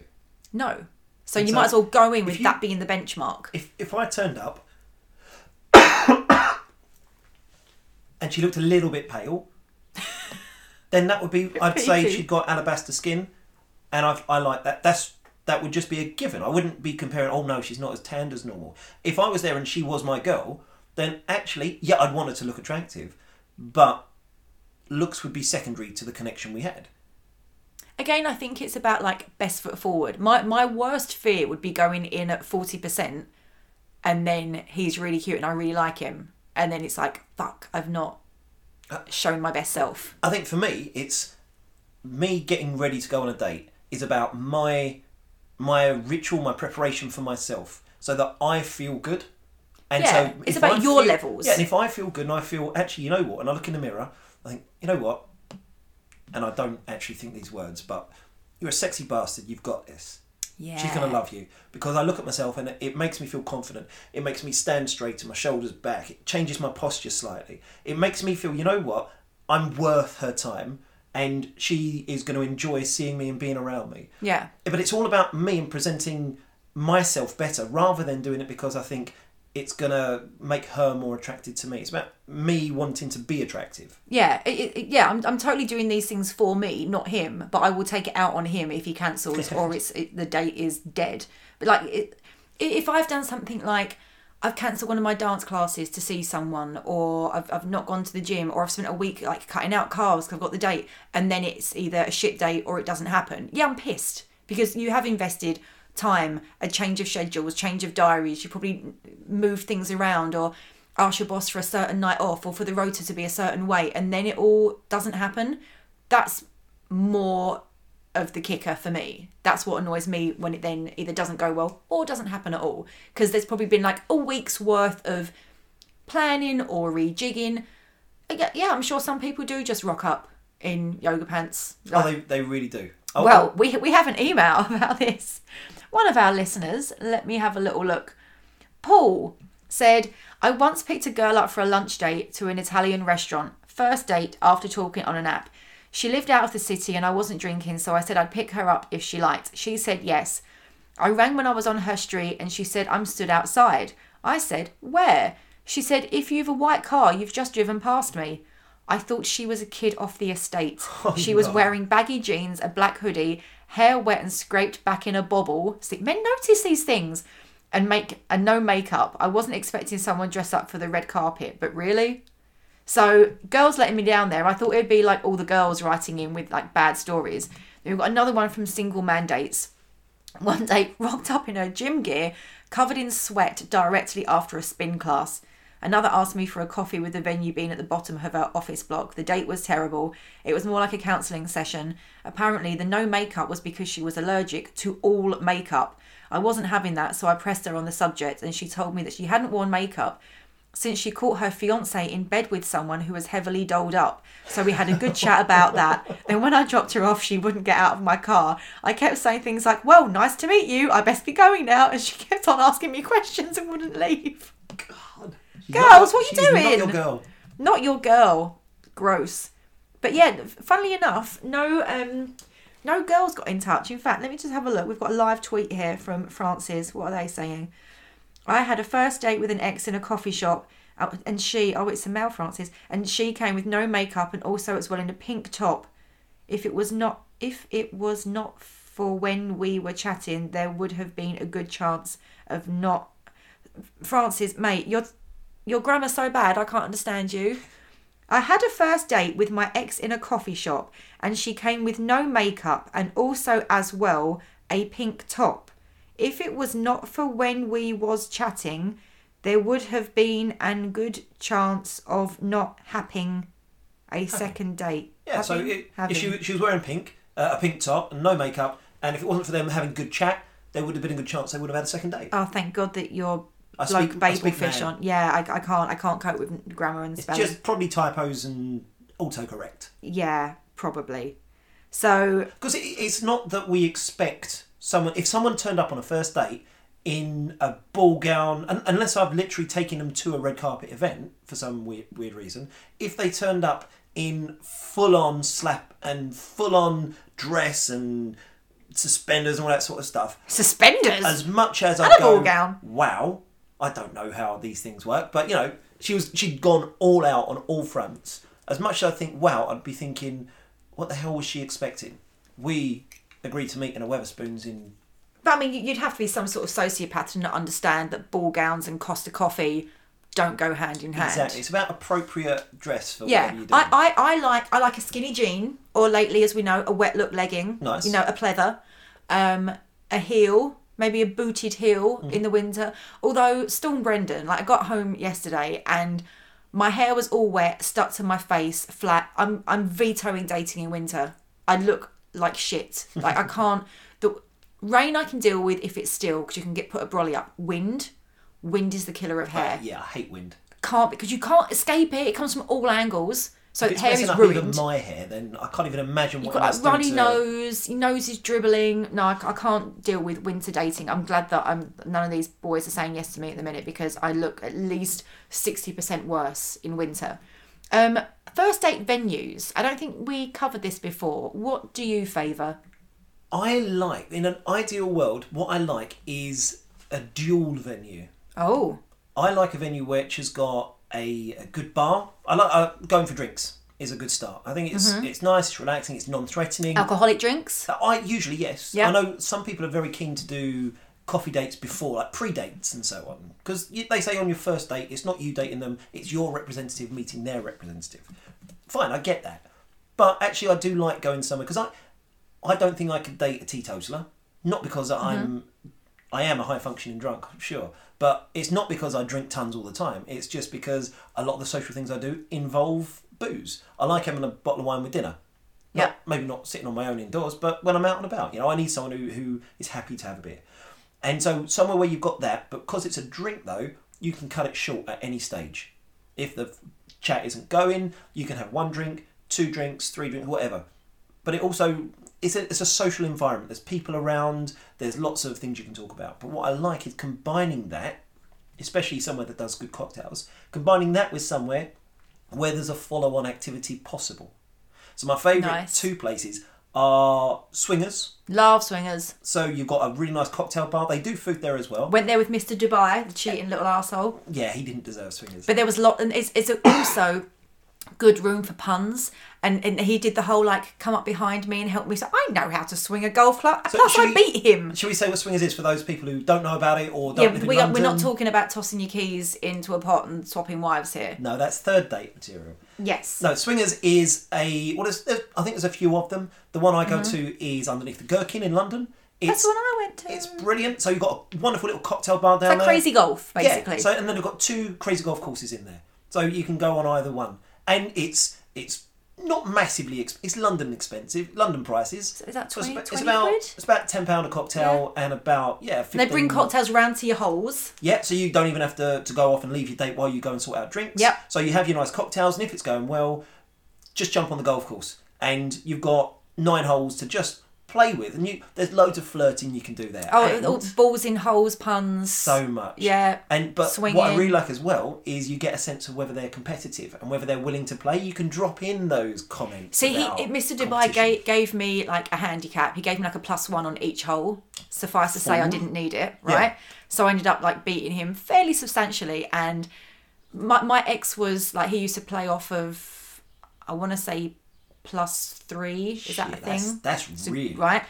No. So And you so might as well go in with you- that being the benchmark. If if I turned up and she looked a little bit pale, then that would be I'd say she'd got alabaster skin, and I I like that. That's that would just be a given. I wouldn't be comparing. Oh no, she's not as tanned as normal. If I was there and she was my girl, then actually, yeah, I'd want her to look attractive, but looks would be secondary to the connection we had. Again, I think it's about like best foot forward. My my worst fear would be going in at forty percent, and then he's really cute and I really like him, and then it's like fuck, I've not uh, shown my best self. I think for me, it's me getting ready to go on a date is about my my ritual, my preparation for myself, so that I feel good. And Yeah, so it's about I your feel- levels. Yeah, and if I feel good and I feel actually, you know what, and I look in the mirror, I think, you know what, and I don't actually think these words, but you're a sexy bastard. You've got this. Yeah, She's gonna love you because I look at myself and it- it makes me feel confident. It makes me stand straight and my shoulders back. It changes my posture slightly. It makes me feel, you know what, I'm worth her time, and she is going to enjoy seeing me and being around me. Yeah, But it's all about me and presenting myself better rather than doing it because I think it's gonna make her more attracted to me. It's about me wanting to be attractive. yeah, it, it, yeah. I'm I'm totally doing these things for me, not him. But I will take it out on him if he cancels or it's it, the date is dead. But like, if I've done something like. I've cancelled one of my dance classes to see someone, or I've, I've not gone to the gym, or I've spent a week like cutting out carbs because I've got the date, and then it's either a shit date or it doesn't happen. Yeah, I'm pissed because you have invested time, a change of schedules, change of diaries. You probably move things around or ask your boss for a certain night off or for the rota to be a certain way, and then it all doesn't happen. That's more of the kicker for me. That's what annoys me when it then either doesn't go well or doesn't happen at all. Because there's probably been like a week's worth of planning or rejigging. Yeah, yeah, I'm sure some people do just rock up in yoga pants. Oh, they, they really do. Oh, Well, oh. we, we have an email about this. One of our listeners, let me have a little look. Paul said, I once picked a girl up for a lunch date to an Italian restaurant. First date after talking on an app. She lived out of the city and I wasn't drinking, so I said I'd pick her up if she liked. She said yes. I rang when I was on her street and she said, I'm stood outside. I said, Where? She said, If you've a white car, you've just driven past me. I thought she was a kid off the estate. Oh, she was no. wearing baggy jeans, a black hoodie, hair wet and scraped back in a bobble. See, men notice these things. And make and no makeup. I wasn't expecting someone dressed up for the red carpet, but really? So girls letting me down there. I thought it'd be like all the girls writing in with like bad stories. Then we've got another one from single mandates. One day, rocked up in her gym gear, covered in sweat, directly after a spin class. Another asked me for a coffee with the venue being at the bottom of her office block. The date was terrible. It was more like a counselling session. Apparently, the no makeup was because she was allergic to all makeup. I wasn't having that, so I pressed her on the subject, and she told me that she hadn't worn makeup since she caught her fiance in bed with someone who was heavily doled up. So we had a good chat about that. Then when I dropped her off, she wouldn't get out of my car. I kept saying things like, Well, nice to meet you. I best be going now. And she kept on asking me questions and wouldn't leave. She's Girls, not- what you she's Not doing? your girl. Not your girl. Gross. But yeah, funnily enough, no um no girls got in touch. In fact, let me just have a look. We've got a live tweet here from Francis. What are they saying? I had a first date with an ex in a coffee shop, uh, and she, oh, it's a male Francis, and she came with no makeup and also as well in a pink top. If it was not, if it was not for when we were chatting, there would have been a good chance of not. Francis, mate, your your grammar's so bad, I can't understand you. I had a first date with my ex in a coffee shop, and she came with no makeup and also, as well, a pink top. If it was not for when we was chatting, there would have been an good chance of not happening a second date. Yeah, so it, having. she, she was wearing pink, uh, a pink top, and no makeup, and if it wasn't for them having good chat, there would have been a good chance they would have had a second date. Oh, thank God that you're I like speak- I speak Babelfish on. Yeah, I, I can't I can't cope with grammar and It's spelling. just probably typos and autocorrect. Yeah, probably. So Because it, it's not that we expect someone, if someone turned up on a first date in a ball gown, un unless I've literally taken them to a red carpet event for some weird, weird reason, if they turned up in full on slap and full on dress and suspenders and all that sort of stuff, suspenders. as much as And I a go, ball gown. wow, I don't know how these things work, but you know, she was she'd gone all out on all fronts. As much as I think, wow, I'd be thinking, what the hell was she expecting? We agreed to meet in a Wetherspoons in. But I mean, you'd have to be some sort of sociopath to not understand that ball gowns and Costa coffee don't go hand in hand. Exactly, it's about appropriate dress for Yeah, whatever you're doing. I, I, I like I like a skinny jean, or lately, as we know, a wet look legging. Nice. You know, a pleather, um, a heel, maybe a booted heel Mm. in the winter. Although Storm Brendan, like I got home yesterday and my hair was all wet, stuck to my face, flat. I'm I'm vetoing dating in winter. I look like shit. Like I can't. The rain I can deal with if it's still because you can get put a brolly up. Wind, wind is the killer of hair yeah, I hate wind. can't because you can't escape it. It comes from all angles, so If it's hair is up even ruined. my hair, then I can't even imagine what You've got that's like runny nose, your nose is dribbling. No, I, I can't deal with winter dating. I'm glad that I'm none of these boys are saying yes to me at the minute because I look at least sixty percent worse in winter. Um, first date venues. I don't think we covered this before. What do you favour? I like in an ideal world. What I like is a dual venue. Oh, I like a venue which has got a, a good bar. I like uh, going for drinks is a good start. I think it's Mm-hmm. it's nice, it's relaxing, it's non-threatening. alcoholic drinks. I usually yes. Yeah. I know some people are very keen to do coffee dates before, like pre-dates and so on, because they say on your first date it's not you dating them, it's your representative meeting their representative. Fine, I get that, but actually I do like going somewhere because I I don't think I could date a teetotaler. Not because I'm I am a high functioning drunk, sure. But it's not because I drink tons all the time. It's just because a lot of the social things I do involve booze. I like having a bottle of wine with dinner. Not- Yeah. maybe not sitting on my own indoors, but when I'm out and about, you know, I need someone who, who is happy to have a beer. And so somewhere where you've got that, but because it's a drink though, you can cut it short at any stage. If the chat isn't going, you can have one drink, two drinks, three drinks, whatever. But it also it's a it's a social environment. There's people around. There's lots of things you can talk about. But what I like is combining that, especially somewhere that does good cocktails, combining that with somewhere where there's a follow-on activity possible. So my favourite Nice. two places are Swingers. Love swingers. So you've got a really nice cocktail bar. They do food there as well. Went there with Mr. Dubai, the cheating little asshole. Yeah, he didn't deserve Swingers. But there was a lot, and it's, it's also good room for puns. And, and he did the whole like come up behind me and help me. So I know how to swing a golf club. So Plus, I we- beat him. Should we say what Swingers is for those people who don't know about it or don't Yeah, we we're not talking about tossing your keys into a pot and swapping wives here. No, that's third date material. Yes. No, Swingers is a what is I think there's a few of them. The one I go to is underneath the Gherkin in London. Mm-hmm. That's It's the one I went to. it's brilliant. So you've got a wonderful little cocktail bar down like there. crazy golf, basically. Yeah. So and then you've got two crazy golf courses in there, so you can go on either one. And it's it's not massively. Exp- it's London expensive, London prices. is that So it's 20 about- it's 20 about quid? it's about ten pound a cocktail and about yeah. 15, they bring cocktails round to your holes. yeah, so you don't even have to, to go off and leave your date while you go and sort out drinks. Yep. So you have your nice cocktails, and if it's going well, just jump on the golf course, and you've got nine holes to just play with, and you there's loads of flirting you can do there. Oh, and balls in holes, puns. so much. Yeah. And but what I really like as well is you get a sense of whether they're competitive and whether they're willing to play. You can drop in those comments. See, he, Mr. Dubai gave, gave me like a handicap. He gave me like a plus one on each hole. Suffice to say, I didn't need it, Yeah. right? So I ended up like beating him fairly substantially. And my, my ex was like, he used to play off of, I want to say plus three. Is that a Shit, that's- thing? That's, So- really right.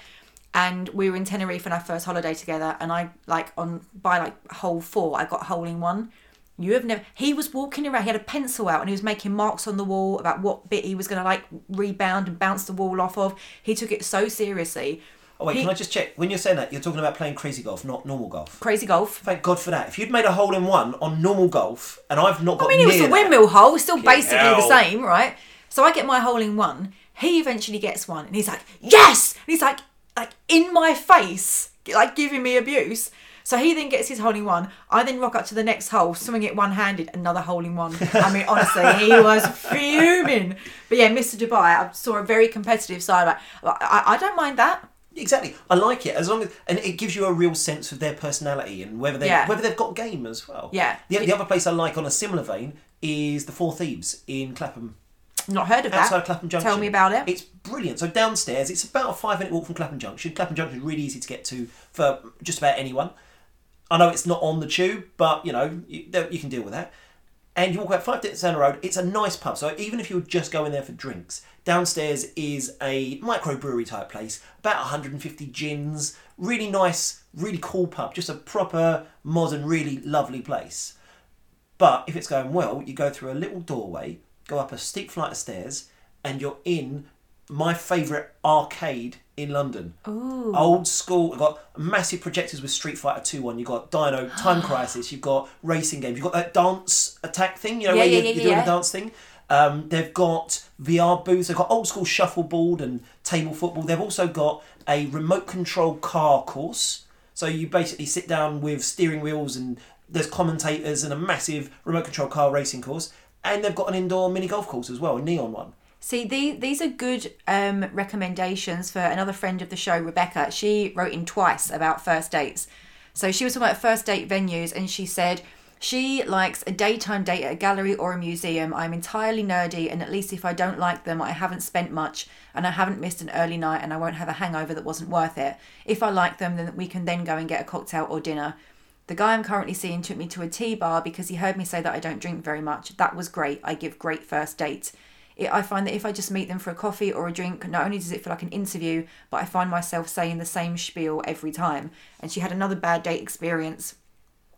And we were in Tenerife on our first holiday together, and I like on by like hole four, I got a hole in one. You have never. He was walking around. He had a pencil out, and he was making marks on the wall about what bit he was going to like rebound and bounce the wall off of. He took it so seriously. Oh wait, He- can I just check? When you're saying that, you're talking about playing crazy golf, not normal golf. Crazy golf. Thank God for that. If you'd made a hole in one on normal golf, and I've not got I mean, it was a that- windmill hole, still basically the same, right? So I get my hole in one. He eventually gets one, and he's like, "Yes!" And he's like, like in my face, like giving me abuse. So he then gets his hole in one. I then rock up to the next hole, swing it one handed, another hole in one. I mean, honestly, he was fuming. But yeah, Mr. Dubai, I saw a very competitive side. Like, I, I don't mind that. Exactly. I like it as long as and it gives you a real sense of their personality and whether they Yeah. whether they've got game as well. Yeah. The, the other place I like on a similar vein is the Four Thieves in Clapham. Not heard of that. Outside Clapham Junction. Tell me about it. It's brilliant. So downstairs, it's about a five minute walk from Clapham Junction. Clapham Junction is really easy to get to for just about anyone. I know it's not on the tube, but you know you, you can deal with that. And you walk about five minutes down the road. It's a nice pub. So even if you were just going there for drinks, downstairs is a microbrewery type place. About 150 gins. Really nice, really cool pub. Just a proper modern, really lovely place. But if it's going well, you go through a little doorway, go up a steep flight of stairs, and you're in my favourite arcade in London. Ooh. Old school. You've got massive projectors with Street Fighter 2 on. You've got Dino Time Crisis. You've got racing games. You've got that dance attack thing, you know, Yeah, where yeah, you're, yeah, you're doing a dance thing. Um, they've got VR booths. They've got old school shuffleboard and table football. They've also got a remote control car course. So you basically sit down with steering wheels and there's commentators and a massive remote control car racing course. And they've got an indoor mini golf course as well, a neon one. See, the, these are good um, recommendations for another friend of the show, Rebecca. She wrote in twice about first dates. So she was talking about first date venues, and she said she likes a daytime date at a gallery or a museum. I'm entirely nerdy, and at least if I don't like them, I haven't spent much, and I haven't missed an early night, and I won't have a hangover that wasn't worth it. If I like them, then we can then go and get a cocktail or dinner. The guy I'm currently seeing took me to a tea bar because he heard me say that I don't drink very much. That was great. I give great first dates. It, I find that if I just meet them for a coffee or a drink, not only does it feel like an interview, but I find myself saying the same spiel every time. And she had another bad date experience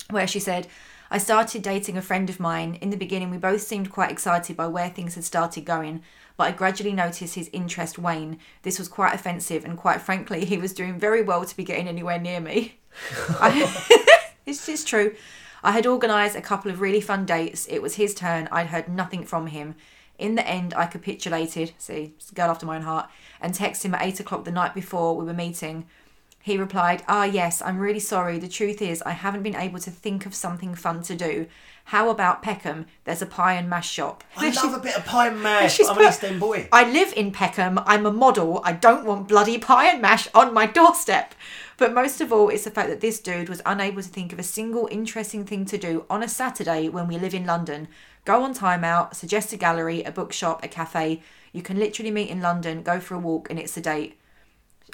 where she said, I started dating a friend of mine. In the beginning, we both seemed quite excited by where things had started going, but I gradually noticed his interest wane. This was quite offensive, and quite frankly, he was doing very well to be getting anywhere near me. I, it's just true. I had organised a couple of really fun dates. It was his turn. I'd heard nothing from him. In the end, I capitulated, see, it's a girl after my own heart, and texted him at 8 o'clock the night before we were meeting. He replied, Ah, yes, I'm really sorry. The truth is, I haven't been able to think of something fun to do. How about Peckham? There's a pie and mash shop. I love a bit of pie and mash. I'm an East End boy. I live in Peckham. I'm a model. I don't want bloody pie and mash on my doorstep. But most of all, it's the fact that this dude was unable to think of a single interesting thing to do on a Saturday when we live in London. Go on timeout, suggest a gallery, a bookshop, a cafe. You can literally meet in London, go for a walk, and it's a date.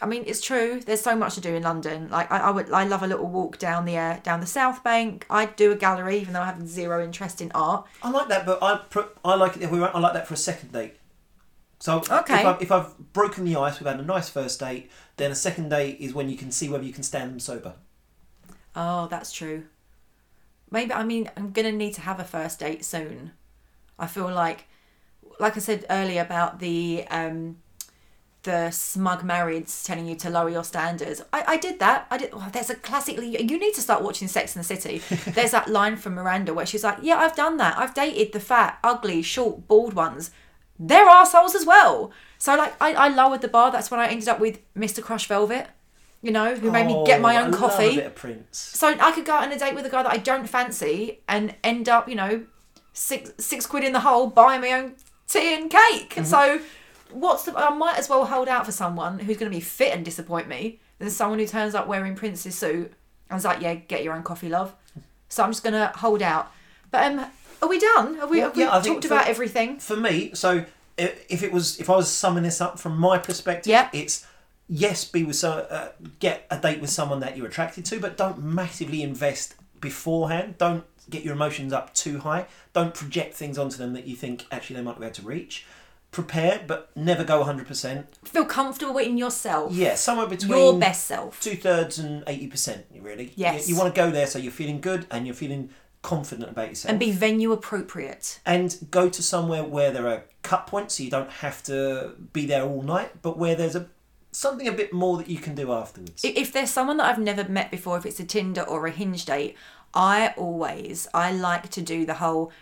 I mean, it's true. There's so much to do in London. Like I, I would, I love a little walk down the uh, down the South Bank. I'd do a gallery, even though I have zero interest in art. I like that, but I I like it other way. I like that for a second date. So Okay. if, I've, if I've broken the ice, we've had a nice first date, then a second date is when you can see whether you can stand them sober. Oh, that's true. Maybe I mean I'm gonna need to have a first date soon. I feel like, like I said earlier about the um, the smug marrieds telling you to lower your standards. I, I did that. I did. Oh, there's a classically. You need to start watching Sex in the City. there's that line from Miranda where she's like, "Yeah, I've done that. I've dated the fat, ugly, short, bald ones. They're assholes as well." So like, I, I lowered the bar. That's when I ended up with Mr. Crush Velvet. You know, who made me get my Oh, own I coffee. Love a bit of Prince. So I could go out on a date with a guy that I don't fancy and end up, you know, six six quid in the hole buying my own tea and cake. And so what's the I might as well hold out for someone who's gonna be fit and disappoint me than someone who turns up wearing Prince's suit and is like, Yeah, get your own coffee, love. So I'm just gonna hold out. But um are we done? Have we, Well, have we yeah, I think talked for- about everything? For me, so if it was if I was summing this up from my perspective, Yep. it's yes, be with so uh, get a date with someone that you're attracted to, but don't massively invest beforehand. Don't get your emotions up too high. Don't project things onto them that you think actually they might be able to reach. Prepare, but never go 100%. Feel comfortable in yourself. Yeah, somewhere between Your best self. two thirds and 80%, really. Yes. You, you want to go there so you're feeling good and you're feeling confident about yourself. And be venue appropriate. and go to somewhere where there are cut points so you don't have to be there all night but where there's a something a bit more that you can do afterwards. If there's someone that I've never met before, if it's a Tinder or a Hinge date, I always I like to do the whole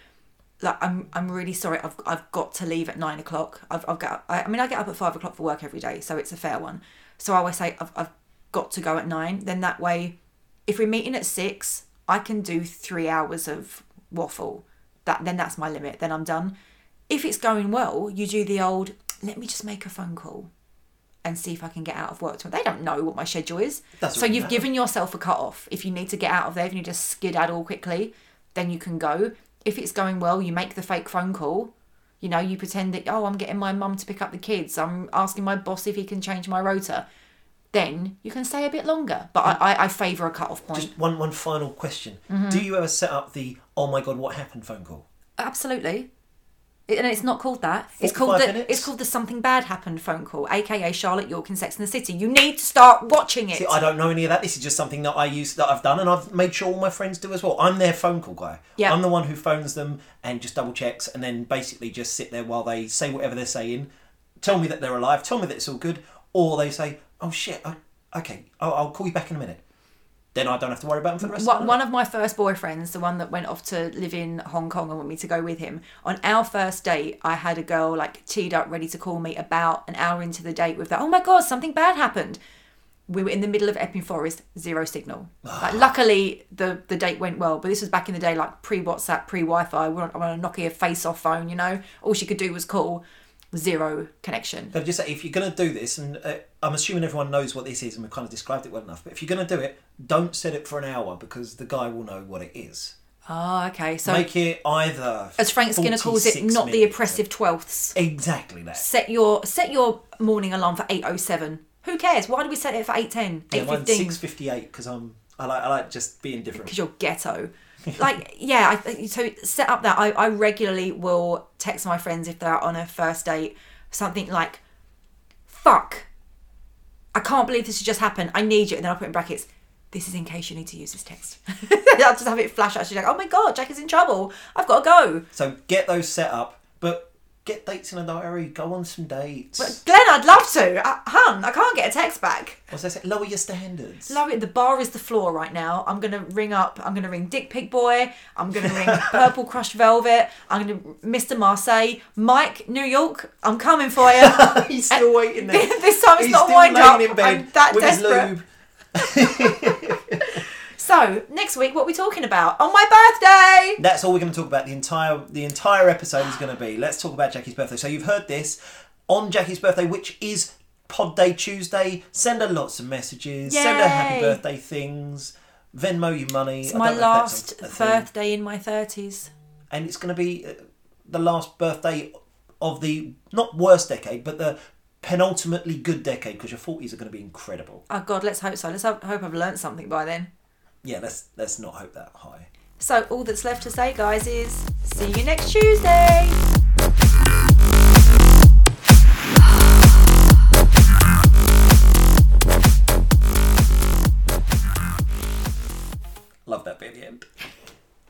like I'm I'm really sorry I've I've got to leave at nine o'clock. I've I've got I, I mean I get up at five o'clock for work every day, so it's a fair one. So I always say I've I've got to go at nine. Then that way, if we're meeting at six, I can do three hours of waffle. That then that's my limit. Then I'm done. If it's going well, you do the old let me just make a phone call and see if I can get out of work tomorrow. They don't know what my schedule is. Doesn't so you've matter. given yourself a cut off. If you need to get out of there, if you need to skedaddle quickly, then you can go. If it's going well, you make the fake phone call. You know, you pretend that, oh, I'm getting my mum to pick up the kids. I'm asking my boss if he can change my rota. Then you can stay a bit longer. But I, I, I favour a cut off point. Just one one final question: Mm-hmm. Do you ever set up the "Oh my god, what happened" phone call? Absolutely. It- and it's not called that. It's called the minutes? it's called the something bad happened phone call, aka Charlotte York in Sex and the City. You need to start watching it. See, I don't know any of that. This is just something that I use that I've done, and I've made sure all my friends do as well. I'm their phone call guy. Yeah. I'm the one who phones them and just double checks, and then basically just sit there while they say whatever they're saying, tell me that they're alive, tell me that it's all good, or they say, "Oh shit, I, okay, I'll, I'll call you back in a minute." Then I don't have to worry about them for the rest of One, the one of my first boyfriends, the one that went off to live in Hong Kong and want me to go with him, on our first date, I had a girl like teed up, ready to call me about an hour into the date with that. Oh my god, something bad happened. We were in the middle of Epping Forest, zero signal. Like, luckily, the the date went well, but this was back in the day, like pre WhatsApp, pre Wi Fi. We were on, on a Nokia face off phone, you know. All she could do was call, zero connection. But just say if you're going to do this, and uh, I'm assuming everyone knows what this is, and we've kind of described it well enough. But if you're going to do it, don't set it for an hour because the guy will know what it is. Oh, okay. So, Make it either as Frank Skinner calls it, 46 not the oppressive twelfths. Exactly that. set your set your morning alarm for 807 who cares why do we set it for 810 Yeah, mine's 815 six fifty eight because I'm I like I like just being different. because you're ghetto like yeah I, so set up that I, I regularly will text my friends if they're on a first date something like fuck i can't believe this has just happened i need you and then i'll put in brackets this is in case you need to use this text. I'll just have it flash out she's like oh my god jack is in trouble i've got to go. So get those set up, but get dates in a diary. Go on some dates. but glenn i'd love to uh, hun i can't get a text back What's that say? Lower your standards. Love it. The bar is the floor right now. I'm gonna ring up. I'm gonna ring Dick Pig Boy. I'm gonna ring Purple Crushed Velvet. I'm gonna Mr. Marseille, Mike, New York. I'm coming for you. He's still waiting there. this time it's He's not wind up. in bed I'm that with desperate. So next week, what are we talking about? On my birthday. That's all we're going to talk about. The entire the entire episode is going to be. Let's talk about Jackie's birthday. So you've heard this on Jackie's birthday, which is Pod Day Tuesday. Send her lots of messages. Send her happy birthday things. Venmo you money. It's I my don't know if that's last a- a thing. birthday in my thirties. and it's going to be uh, the last birthday of the not worst decade, but the penultimately good decade because your forties are going to be incredible. Oh God, let's hope so. Let's hope, hope I've learnt something by then. Yeah, let's let's not hope that high. So all that's left to say, guys, is see you next Tuesday. Love that bit at the end.